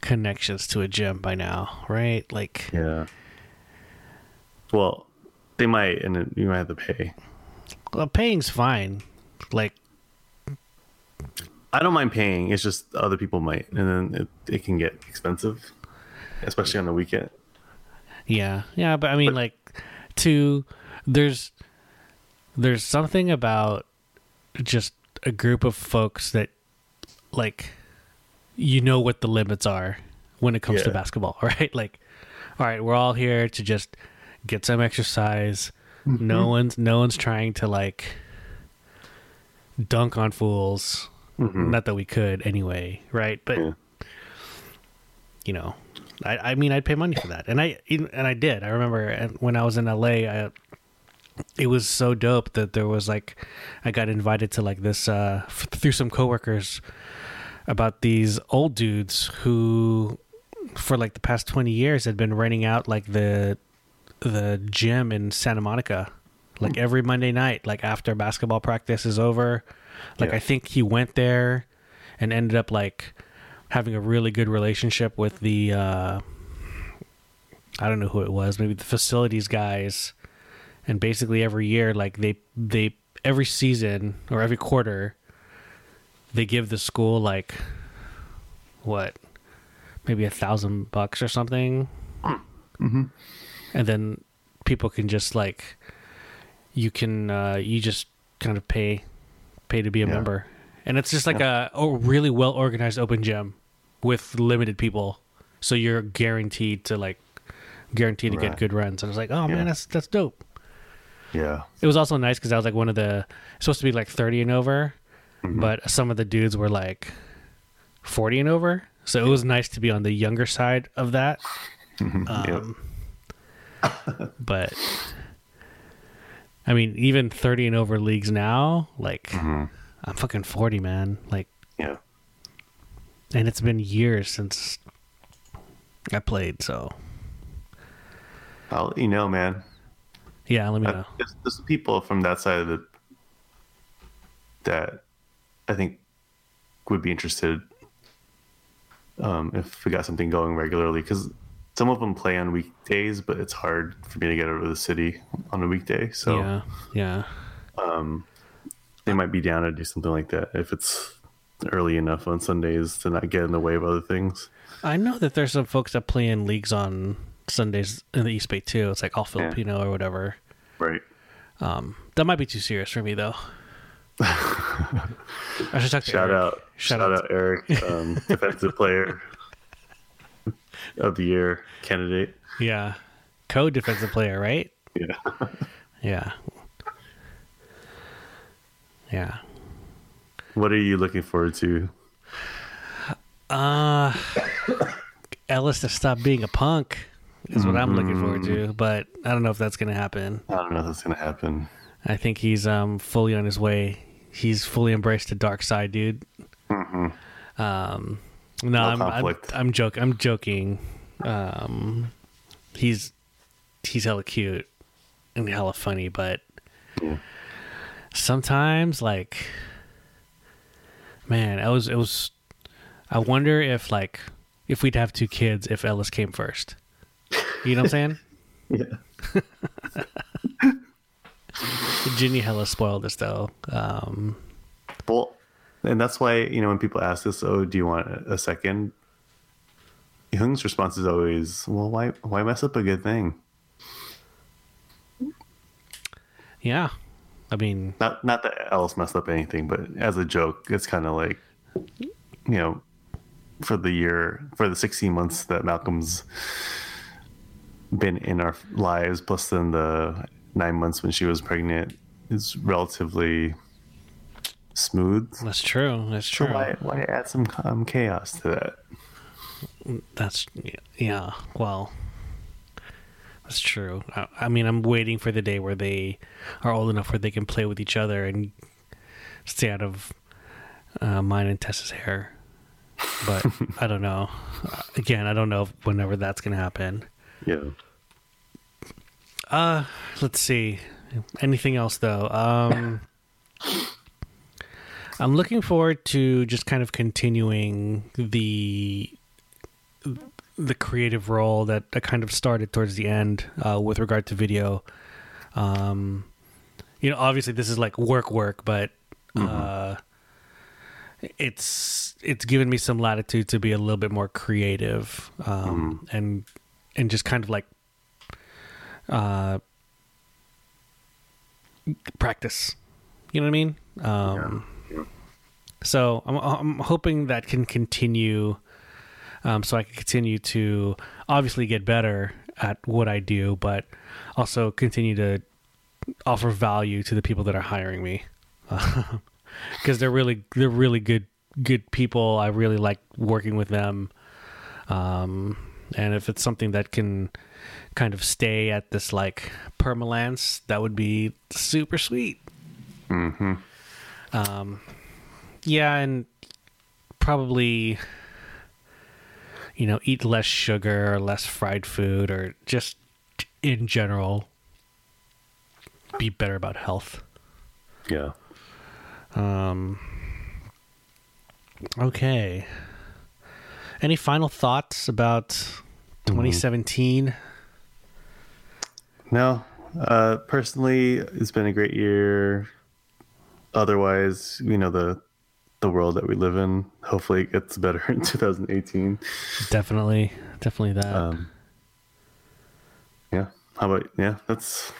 connections to a gym by now, right? Like, yeah. Well, they might, and you might have to pay. well, paying's fine. Like, I don't mind paying. It's just other people might, and then it, it can get expensive, especially on the weekend. Yeah, yeah, but I mean, But- like, to there's there's something about just a group of folks that like you know what the limits are when it comes to basketball, right? Like, all right, we're all here to just get some exercise. Mm-hmm. No one's no one's trying to like dunk on fools. Not that we could anyway, right? But Mm-hmm. Yeah. you know, I, I mean, I'd pay money for that, and I and I did. I remember when I was in LA, I, it was so dope that there was like, I got invited to like this uh, f- through some coworkers about these old dudes who, for like the past twenty years, had been renting out like the the gym in Santa Monica, like every Monday night, like after basketball practice is over. Like Yeah. I think he went there and ended up like having a really good relationship with the uh I don't know who it was, maybe the facilities guys. And basically every year like they they every season or every quarter they give the school like what? Maybe a thousand bucks or something. And then people can just like you can uh you just kind of pay pay to be a Yeah. member. And it's just like a, a really well organized open gym with limited people. So you're guaranteed to like guaranteed to get good runs. And i was like oh Yeah. man that's that's dope Yeah. it was also nice because I was like one of the supposed to be like thirty and over, Mm-hmm. but some of the dudes were like forty and over. So it was nice to be on the younger side of that. Um, but I mean, even thirty and over leagues now, like Mm-hmm. I'm fucking forty, man. Like, Yeah. and it's been years since I played. So I'll you know, man. Yeah, let me know. There's, there's people from that side of the that I think would be interested um, if we got something going regularly because some of them play on weekdays, but it's hard for me to get over the city on a weekday. So yeah, yeah. Um, they might be down to do something like that if it's early enough on Sundays to not get in the way of other things. I know that there's some folks that play in leagues on Sundays in the East Bay too. It's like all Filipino or whatever. Right. Um, that might be too serious for me though. I should talk to Shout Eric. out, Shout shout, out out, Eric, um, defensive player of the year candidate. Yeah, co-defensive player, right? Yeah, Yeah, yeah. what are you looking forward to? Uh, Ellis to stop being a punk is what I'm looking forward to, but I don't know if that's gonna happen. I don't know if that's gonna happen. I think he's um fully on his way. He's fully embraced the dark side, dude. Um, no, No I'm, I'm. I'm joking. I'm joking. Um, he's he's hella cute and hella funny, but Yeah. sometimes like, man, I was it was. I wonder if like if we'd have two kids if Ellis came first. You know what I'm saying? Yeah, Ginny hella spoiled us though. Um, well, and that's why you know when people ask us, "Oh, do you want a second? Young's response is always, "Well, why why mess up a good thing?" yeah, I mean, Not not that Ellis messed up anything, but as a joke, it's kind of like, you know, for the year, for the 16 months that Malcolm's been in our lives, plus then the nine months when she was pregnant, is relatively smooth. that's true. That's So true. why why add some um, chaos to that? That's yeah. Well, That's true. I, I mean, I'm waiting for the day where they are old enough where they can play with each other and stay out of uh, mine and Tess's hair. But I don't know. Again, I don't know if whenever that's going to happen. Yeah. Uh, let's see. Anything else though? Um, I'm looking forward to just kind of continuing the the creative role that I kind of started towards the end uh, with regard to video. Um, you know, obviously this is like work, work, but uh, it's it's given me some latitude to be a little bit more creative um, and and just kind of like uh, practice. You know what I mean? Um, Yeah. So I'm, I'm hoping that can continue, um, so I can continue to obviously get better at what I do, but also continue to offer value to the people that are hiring me, because they're really they're really good good people. I really like working with them, um, and if it's something that can kind of stay at this like permalance, that would be super sweet. Mm-hmm. Um, yeah, and probably, you know, eat less sugar or less fried food or just in general be better about health. Yeah. Um, okay. Any final thoughts about 2017? No, uh, personally, it's been a great year. Otherwise, you know the the world that we live in. Hopefully, it gets better in 2018. Definitely, definitely that. Um, yeah. How about yeah? That's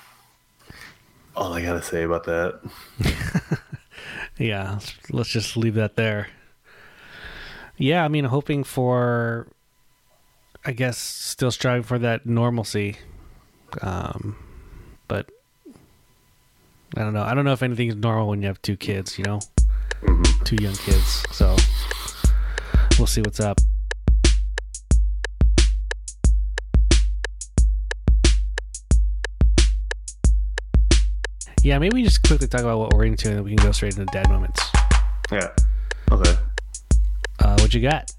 all I gotta say about that. yeah, let's just leave that there. Yeah, I mean, hoping for, I guess, still striving for that normalcy. Um, but I don't know. I don't know if anything's normal when you have two kids, you know, two young kids. So we'll see what's up. Yeah, maybe we just quickly talk about what we're into and then we can go straight into dad moments. Yeah. Okay. Uh, what you got?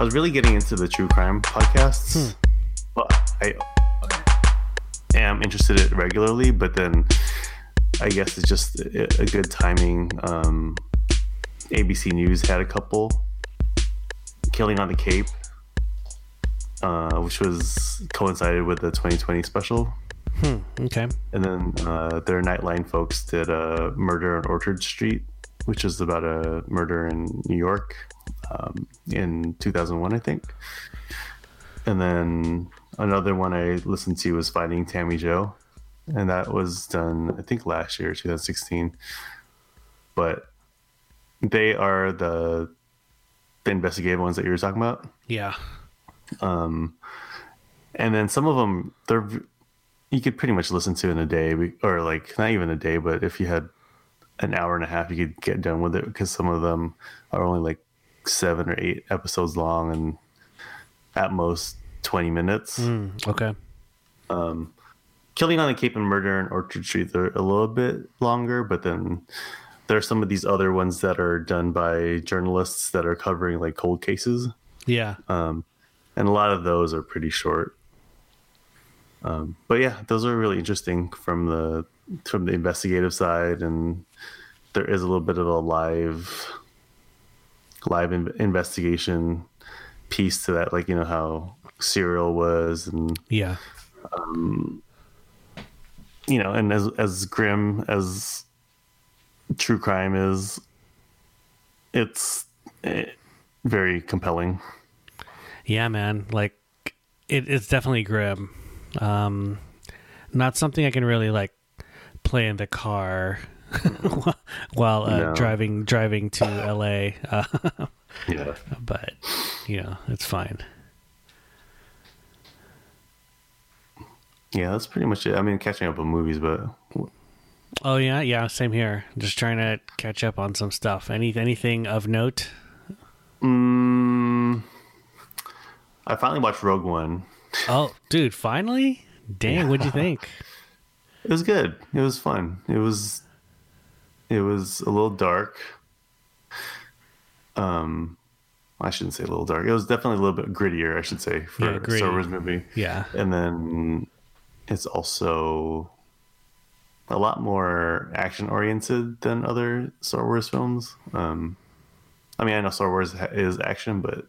I was really getting into the true crime podcasts, but I am interested in it regularly. But then I guess it's just a, a good timing. Um, ABC News had a couple. Killing on the Cape, uh, which was coincided with the 2020 special, Hmm. Okay. and then uh, their Nightline folks did a Murder on Orchard Street, which is about a murder in New York um, in 2001, I think. And then another one I listened to was Finding Tammy Jo, and that was done, I think, last year, 2016. But they are the the investigative ones that you were talking about Yeah. um, and then some of them they're you could pretty much listen to in a day or like not even a day but if you had an hour and a half you could get done with it because some of them are only like seven or eight episodes long and at most 20 minutes Hmm. Okay. killing on the cape and murder in orchard street they're a little bit longer but then there are some of these other ones that are done by journalists that are covering like cold cases Yeah. um, and a lot of those are pretty short. Um, but yeah, those are really interesting from the from the investigative side, and there is a little bit of a live live in- investigation piece to that, like you know how Serial was, and Yeah. um, you know, and as as grim as true crime is, it's eh, very compelling. Yeah, man. Like it, it's definitely grim. Um, not something I can really like play in the car while uh, No. driving driving to LA. Uh, Yeah. but you know, it's fine. Yeah, that's pretty much it. I mean, catching up on movies, but Oh yeah, yeah. Same here. Just trying to catch up on some stuff. Any anything of note? mm, I finally watched Rogue One. Oh, dude, finally? Dang, what'd you think? It was good. It was fun. It was it was a little dark. Um I shouldn't say a little dark. It was definitely a little bit grittier, I should say, for Yeah, a. Star Wars movie. Yeah. And then it's also a lot more action oriented than other Star Wars films. Um, I mean, I know Star Wars is action, but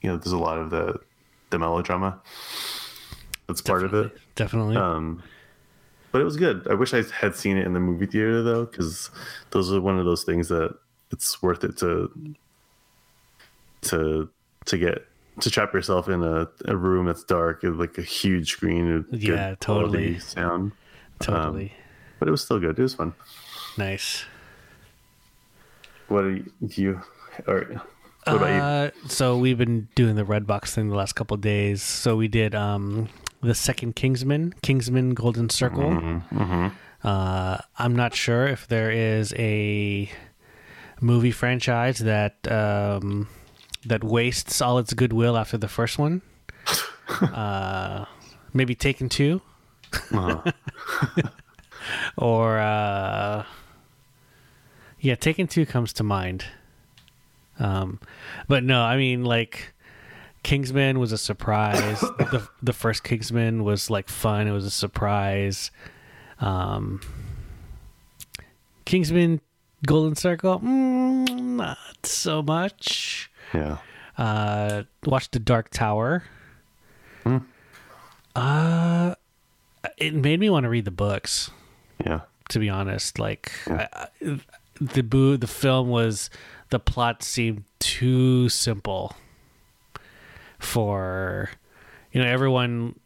you know, there's a lot of the the melodrama that's part of it. Definitely. Um, but it was good. I wish I had seen it in the movie theater though, because those are one of those things that it's worth it to to to get to trap yourself in a, a room that's dark with like a huge screen Yeah, totally. sound. totally. But it was still good. It was fun. nice. What are you? you or what about you? Uh, so we've been doing the Redbox thing the last couple of days. So we did um the second Kingsman, Kingsman Golden Circle. Mm-hmm, Uh, I'm not sure if there is a movie franchise that um, that wastes all its goodwill after the first one. uh, maybe Taken Two, Uh-huh. or uh, yeah, Taken Two comes to mind. Um, but no, I mean like Kingsman was a surprise. the The first Kingsman was like fun. It was a surprise. Um, Kingsman Golden Circle, mm, not so much. yeah. Uh, watched The Dark Tower. Hmm. Uh, it made me want to read the books. Yeah. To be honest, like I, I- the boo, the film was the plot seemed too simple for you know everyone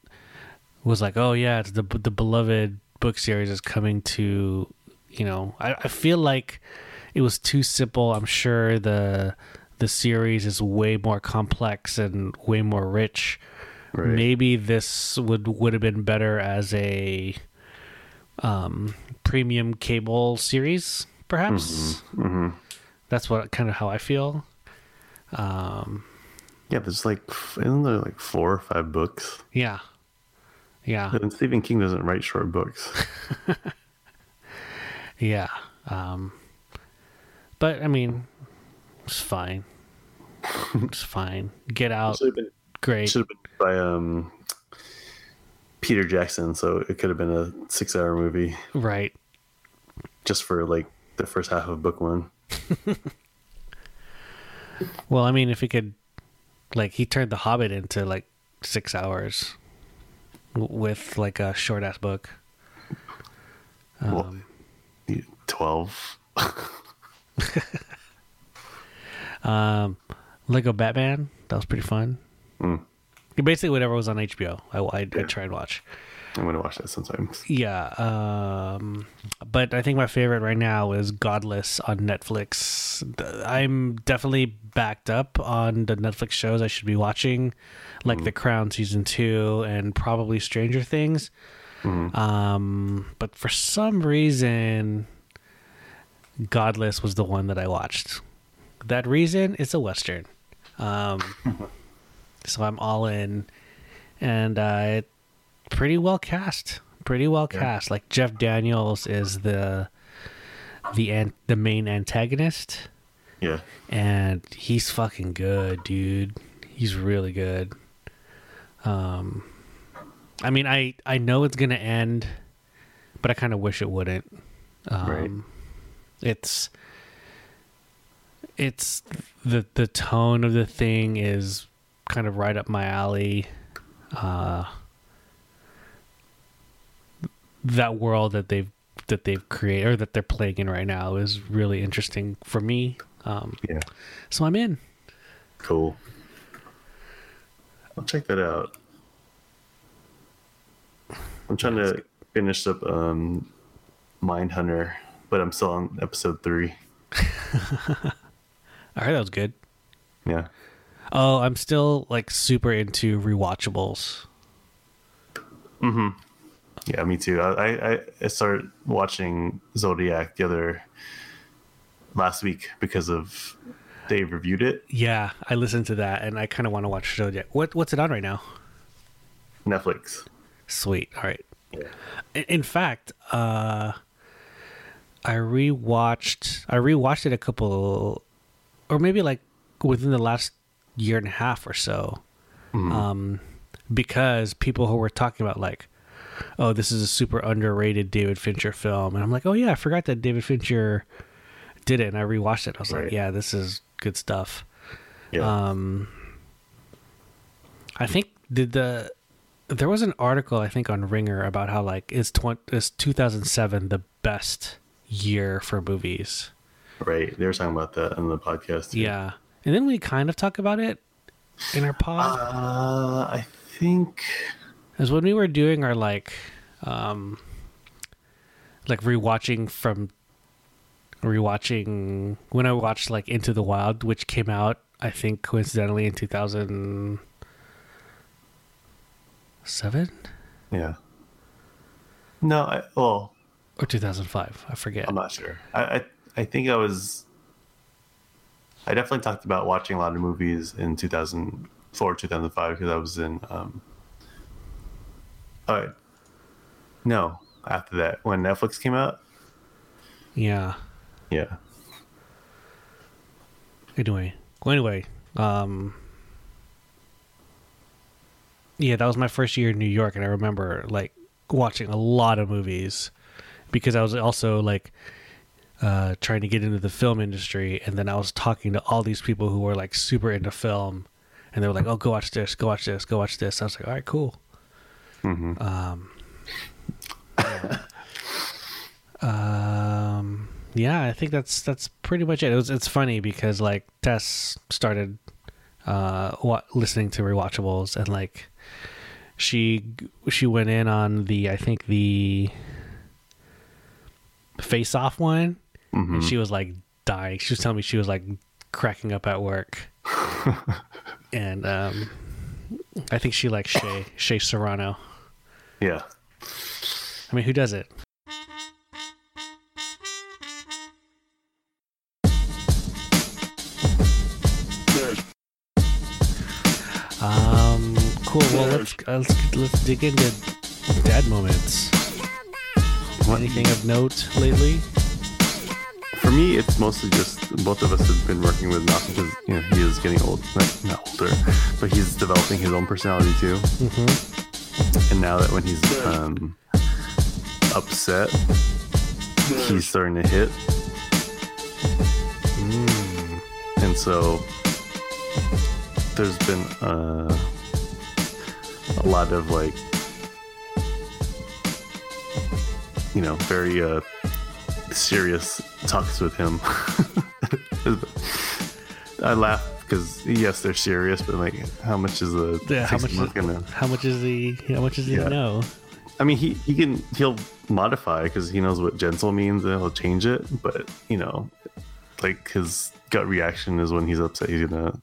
was like, oh yeah, it's the the beloved book series is coming to you know. I, I feel like it was too simple. I'm sure the the series is way more complex and way more rich. Right. Maybe this would would have been better as a um, premium cable series, perhaps. hmm That's what kind of how I feel. Um, Yeah. There's like isn't there like four or five books? yeah, yeah, And Stephen King doesn't write short books. yeah. Um, but I mean, it's fine. It's fine. Get out, Should have been great. should have been by um Peter Jackson, so it could have been a six hour movie Right. just for like the first half of book one. Well, I mean, if he could, like, he turned The Hobbit into like six hours with like a short ass book. well, twelve. Um, Lego Batman, that was pretty fun. Mm. Basically, whatever was on HBO, I, I, I try and watch. I'm gonna watch that sometimes. Yeah, um, but I think my favorite right now is Godless on Netflix. I'm definitely backed up on the Netflix shows I should be watching, like The Crown season two and probably Stranger Things. Um, but for some reason, Godless was the one that I watched. That reason is a western. Um, so I'm all in, and uh, it pretty well cast. Pretty well cast. Like Jeff Daniels is the the an- the main antagonist, Yeah. and he's fucking good, dude. He's really good. Um, I mean, I I know it's gonna end, but I kind of wish it wouldn't. Um, Right. It's it's the the tone of the thing is kind of right up my alley. Uh, that world that they've that they've created or that they're playing in right now is really interesting for me. Um, Yeah. so I'm in. Cool. I'll check that out. I'm trying to finish up um Mindhunter, but I'm still on episode three. All right, that was good. Yeah. Oh, I'm still like super into rewatchables. Yeah, me too. I, I I started watching Zodiac the other last week because of they reviewed it. Yeah, I listened to that, and I kind of want to watch Zodiac. What what's it on right now? Netflix. Sweet. All right. Yeah. In, in fact, uh, I rewatched. I rewatched it a couple, or maybe like within the last year and a half or so, um, because people who were talking about like, oh, this is a super underrated David Fincher film, and I'm like, oh yeah, I forgot that David Fincher did it, and I rewatched it. I was like, yeah, this is good stuff. Yeah. Um, I think did the there was an article I think on Ringer about how like is tw- is 2007 the best year for movies. right. They were talking about that on the podcast. too. Yeah, and then we kind of talk about it in our pod. Uh, I think. Is when we were doing our like, um, like rewatching from rewatching when I watched like Into the Wild, which came out I think coincidentally in 2007. Yeah. No, I, well, or 2005 i forget I'm not sure. I, I I think I was. I definitely talked about watching a lot of movies in 2004, 2005 because I was in. Um, uh, no, after that when Netflix came out. yeah. Yeah. anyway. Well, anyway um yeah that was my first year in new york and i remember like watching a lot of movies because i was also like uh trying to get into the film industry and then i was talking to all these people who were like super into film and they were like oh go watch this go watch this go watch this. I was like all right cool hmm um yeah. um yeah i think that's that's pretty much it, it was, it's funny because like tess started uh what listening to rewatchables and like she she went in on the i think the face off one. Hmm and she was like dying. She was telling me she was like cracking up at work. And um i think she likes shay Shea Serrano Yeah. I mean, who does it? Um, cool. Well, let's uh, let's let's dig into dad moments. Anything of note lately? For me, it's mostly just both of us have been working with Malcolm because you know he is getting old, not, not older, but he's developing his own personality too. Mm-hmm. And now that when he's um, upset, he's starting to hit, Mm. and so there's been uh, a lot of like, you know, very uh, serious talks with him. I laugh because yes, they're serious, but like, how much is the Yeah. How much? month gonna? How much is he? How much does he Yeah. know? I mean, he he can he'll modify because he knows what gentle means and he'll change it. But you know, like his gut reaction is when he's upset, he's gonna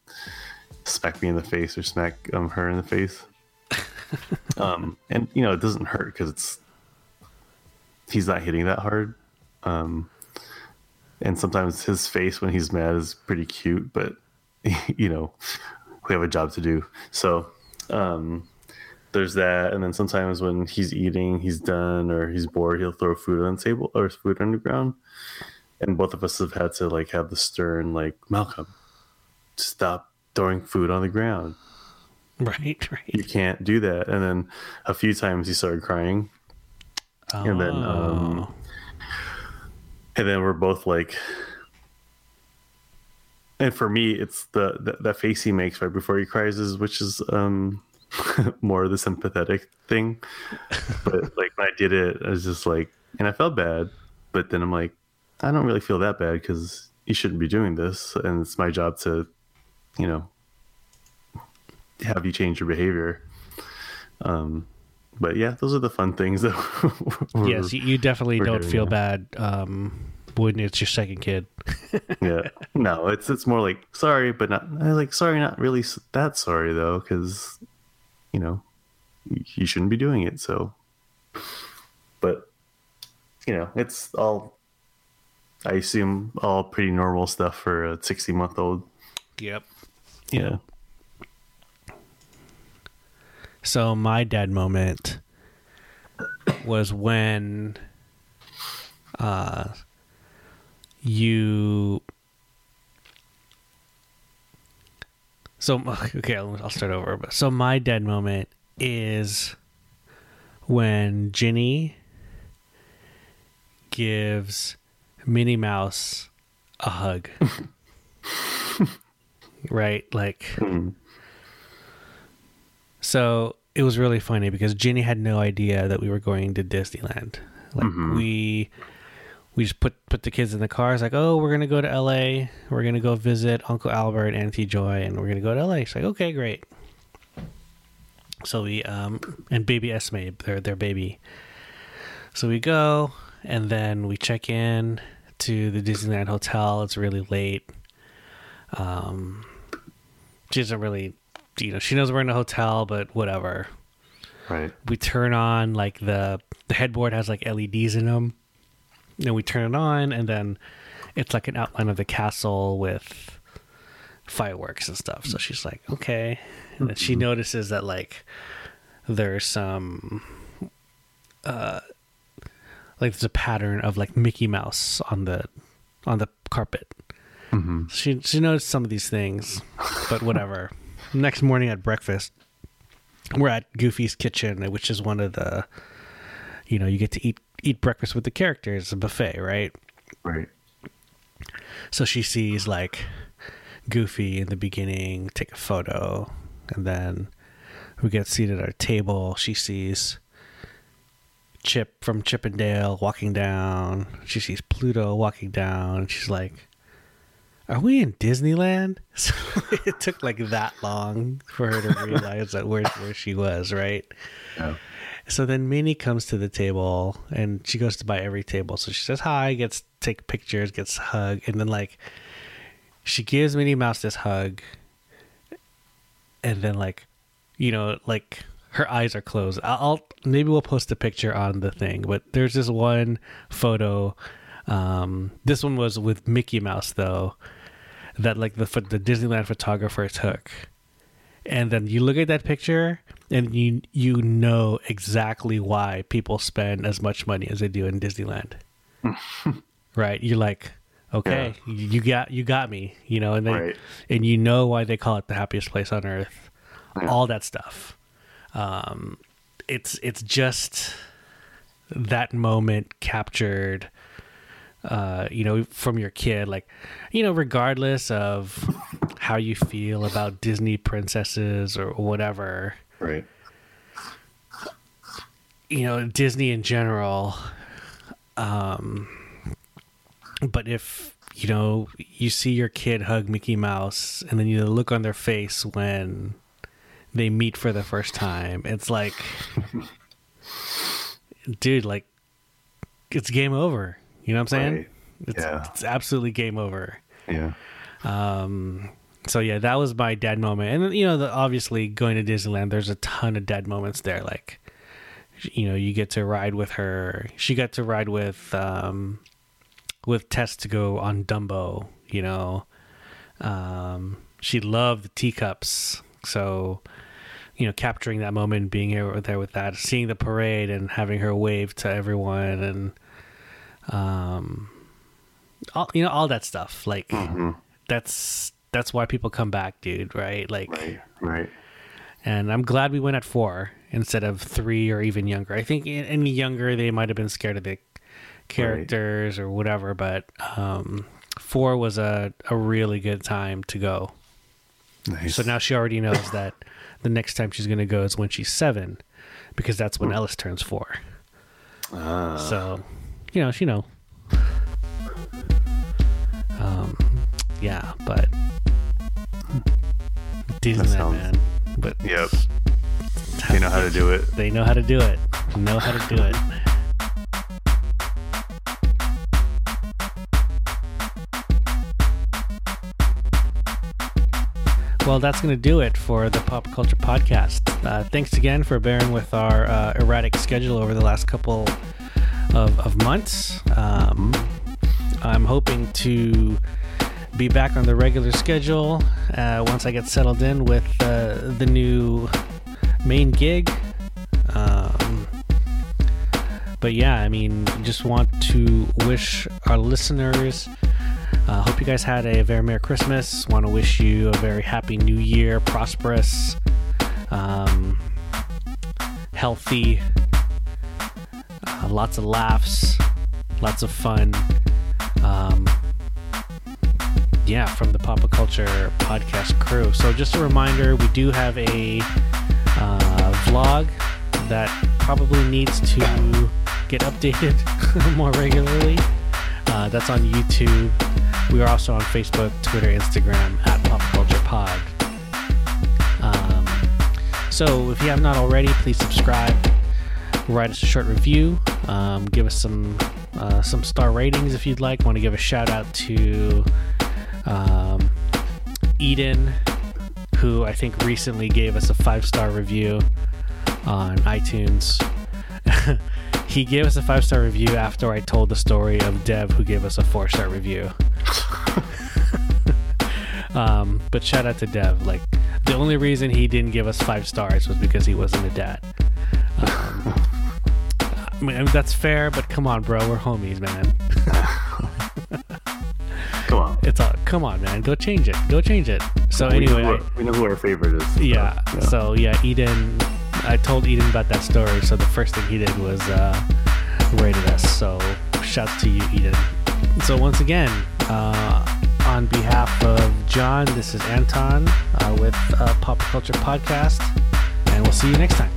smack me in the face or smack um, her in the face. um, and you know, it doesn't hurt because it's he's not hitting that hard. Um, and sometimes his face when he's mad is pretty cute, but you know, we have a job to do. So, um, there's that. And then sometimes when he's eating, he's done or he's bored, he'll throw food on the table or food on the ground. And both of us have had to like have the stern, like, Malcolm, stop throwing food on the ground. Right. Right. You can't do that. And then a few times he started crying. And then, um, Oh. and then we're both like and for me it's the, the that face he makes right before he cries is which is um more the sympathetic thing. But like when i did it i was just like and i felt bad but then i'm like i don't really feel that bad because you shouldn't be doing this. And it's my job to you know have you change your behavior. Um but yeah those are the fun things that yes, you, definitely don't feel that. bad um, when it's your second kid. yeah no it's it's more like sorry but not I like sorry not really that sorry though because you know you shouldn't be doing it so but you know it's all i assume all pretty normal stuff for a 60 month old Yep. Yeah. So my dad moment was when uh you so okay I'll, start over so my dead moment is when Ginny gives Minnie Mouse a hug right like Mm. so it was really funny because Ginny had no idea that we were going to Disneyland. Like Mhm. we we just put put the kids in the cars like, "Oh, we're going to go to LA. We're going to go visit Uncle Albert, Auntie Joy, and we're going to go to LA." She's like, "Okay, great." So we um and baby Esme, their their baby. So we go and then we check in to the Disneyland hotel. It's really late. Um she doesn't really you know, she knows we're in a hotel, but whatever. Right. We turn on like the the headboard has like LEDs in them. And we turn it on and then it's like an outline of the castle with fireworks and stuff. So she's like, "Okay." And then she notices that like there's some uh like there's a pattern of like Mickey Mouse on the on the carpet. hmm She she noticed some of these things, but whatever. Next morning at breakfast, we're at Goofy's kitchen, which is one of the, you know, you get to eat eat breakfast with the characters, a buffet, right? Right. So she sees like Goofy in the beginning, take a photo, and then we get seated at our table. She sees Chip from Chip 'n' Dale walking down. She sees Pluto walking down. She's like, "Are we in Disneyland?" So it took like that long for her to realize that where where she was, right? Yeah. So then Minnie comes to the table and she goes to buy every table. So she says hi, gets take pictures, gets hug, and then like she gives Minnie Mouse this hug, and then like you know like her eyes are closed. I'll, maybe we'll post a picture on the thing, but there's this one photo. Um, this one was with Mickey Mouse though, that like the the Disneyland photographer took, and then you look at that picture and you you know exactly why people spend as much money as they do in Disneyland. right? You're like, okay, you got you got me, you know, and they Right. and you know why they call it the happiest place on earth. Yeah. All that stuff. Um, it's it's just that moment captured uh, you know, from your kid, like, you know, regardless of how you feel about Disney princesses or whatever, Right. you know, Disney in general. Um, but if you know you see your kid hug Mickey Mouse, and then you look on their face when they meet for the first time, it's like, dude, like, it's game over. You know what I'm saying? Right. It's, Yeah. it's absolutely game over. Yeah. Um, so yeah, that was my dad moment, and you know, the, obviously going to Disneyland, there's a ton of dad moments there. Like, you know, you get to ride with her. She got to ride with um, with Tess to go on Dumbo. You know, um, she loved the teacups. So, you know, capturing that moment, being here there with that, seeing the parade, and having her wave to everyone, and um, all you know, all that stuff. Like hmm that's that's why people come back, dude. Right? Like, Right. Right. and I'm glad we went at four instead of three or even younger. I think any younger they might have been scared of the characters or whatever, but um, four was a a really good time to go. Nice. So now she already knows that the next time she's going to go is when she's seven, because that's when Ellis turns four. Ah. So, you know, she know. Um, yeah, but Disneyland, sounds- man. But Yep. They know how to do it. They know how to do it. Know how to do it. Well, that's going to do it for the Papa Culture Podcast. Uh, thanks again for bearing with our uh, erratic schedule over the last couple of, of months. Um, I'm hoping to be back on the regular schedule uh, once I get settled in with uh, the new main gig. Um, but yeah, I mean, just want to wish our listeners. Uh, hope you guys had a very Merry Christmas. Want to wish you a very happy New Year, prosperous, um, healthy, uh, lots of laughs, lots of fun. Um, yeah, from the Papa Culture podcast crew. So, just a reminder we do have a uh, vlog that probably needs to get updated more regularly. Uh, that's on YouTube. We are also on Facebook, Twitter, Instagram at Papa Culture Pod. Um, so if you have not already, please subscribe. Write us a short review. Um, give us some uh, some star ratings if you'd like. Want to give a shout out to um, Eden, who I think recently gave us a five star review on iTunes. he gave us a five star review after I told the story of Dev, who gave us a four star review. um, but shout out to Dev. Like the only reason he didn't give us five stars was because he wasn't a dad. Um, I mean, that's fair, but come on, bro, we're homies, man. It's all come on, man. Go change it. Go change it. So we anyway, know who, we know who our favorite is. yeah, yeah. So yeah, Eden. I told Eden about that story. So the first thing he did was uh, rated us. So shouts to you, Eden. So once again, uh, on behalf of John, this is Anton uh, with uh, Papa Culture Podcast, and we'll see you next time.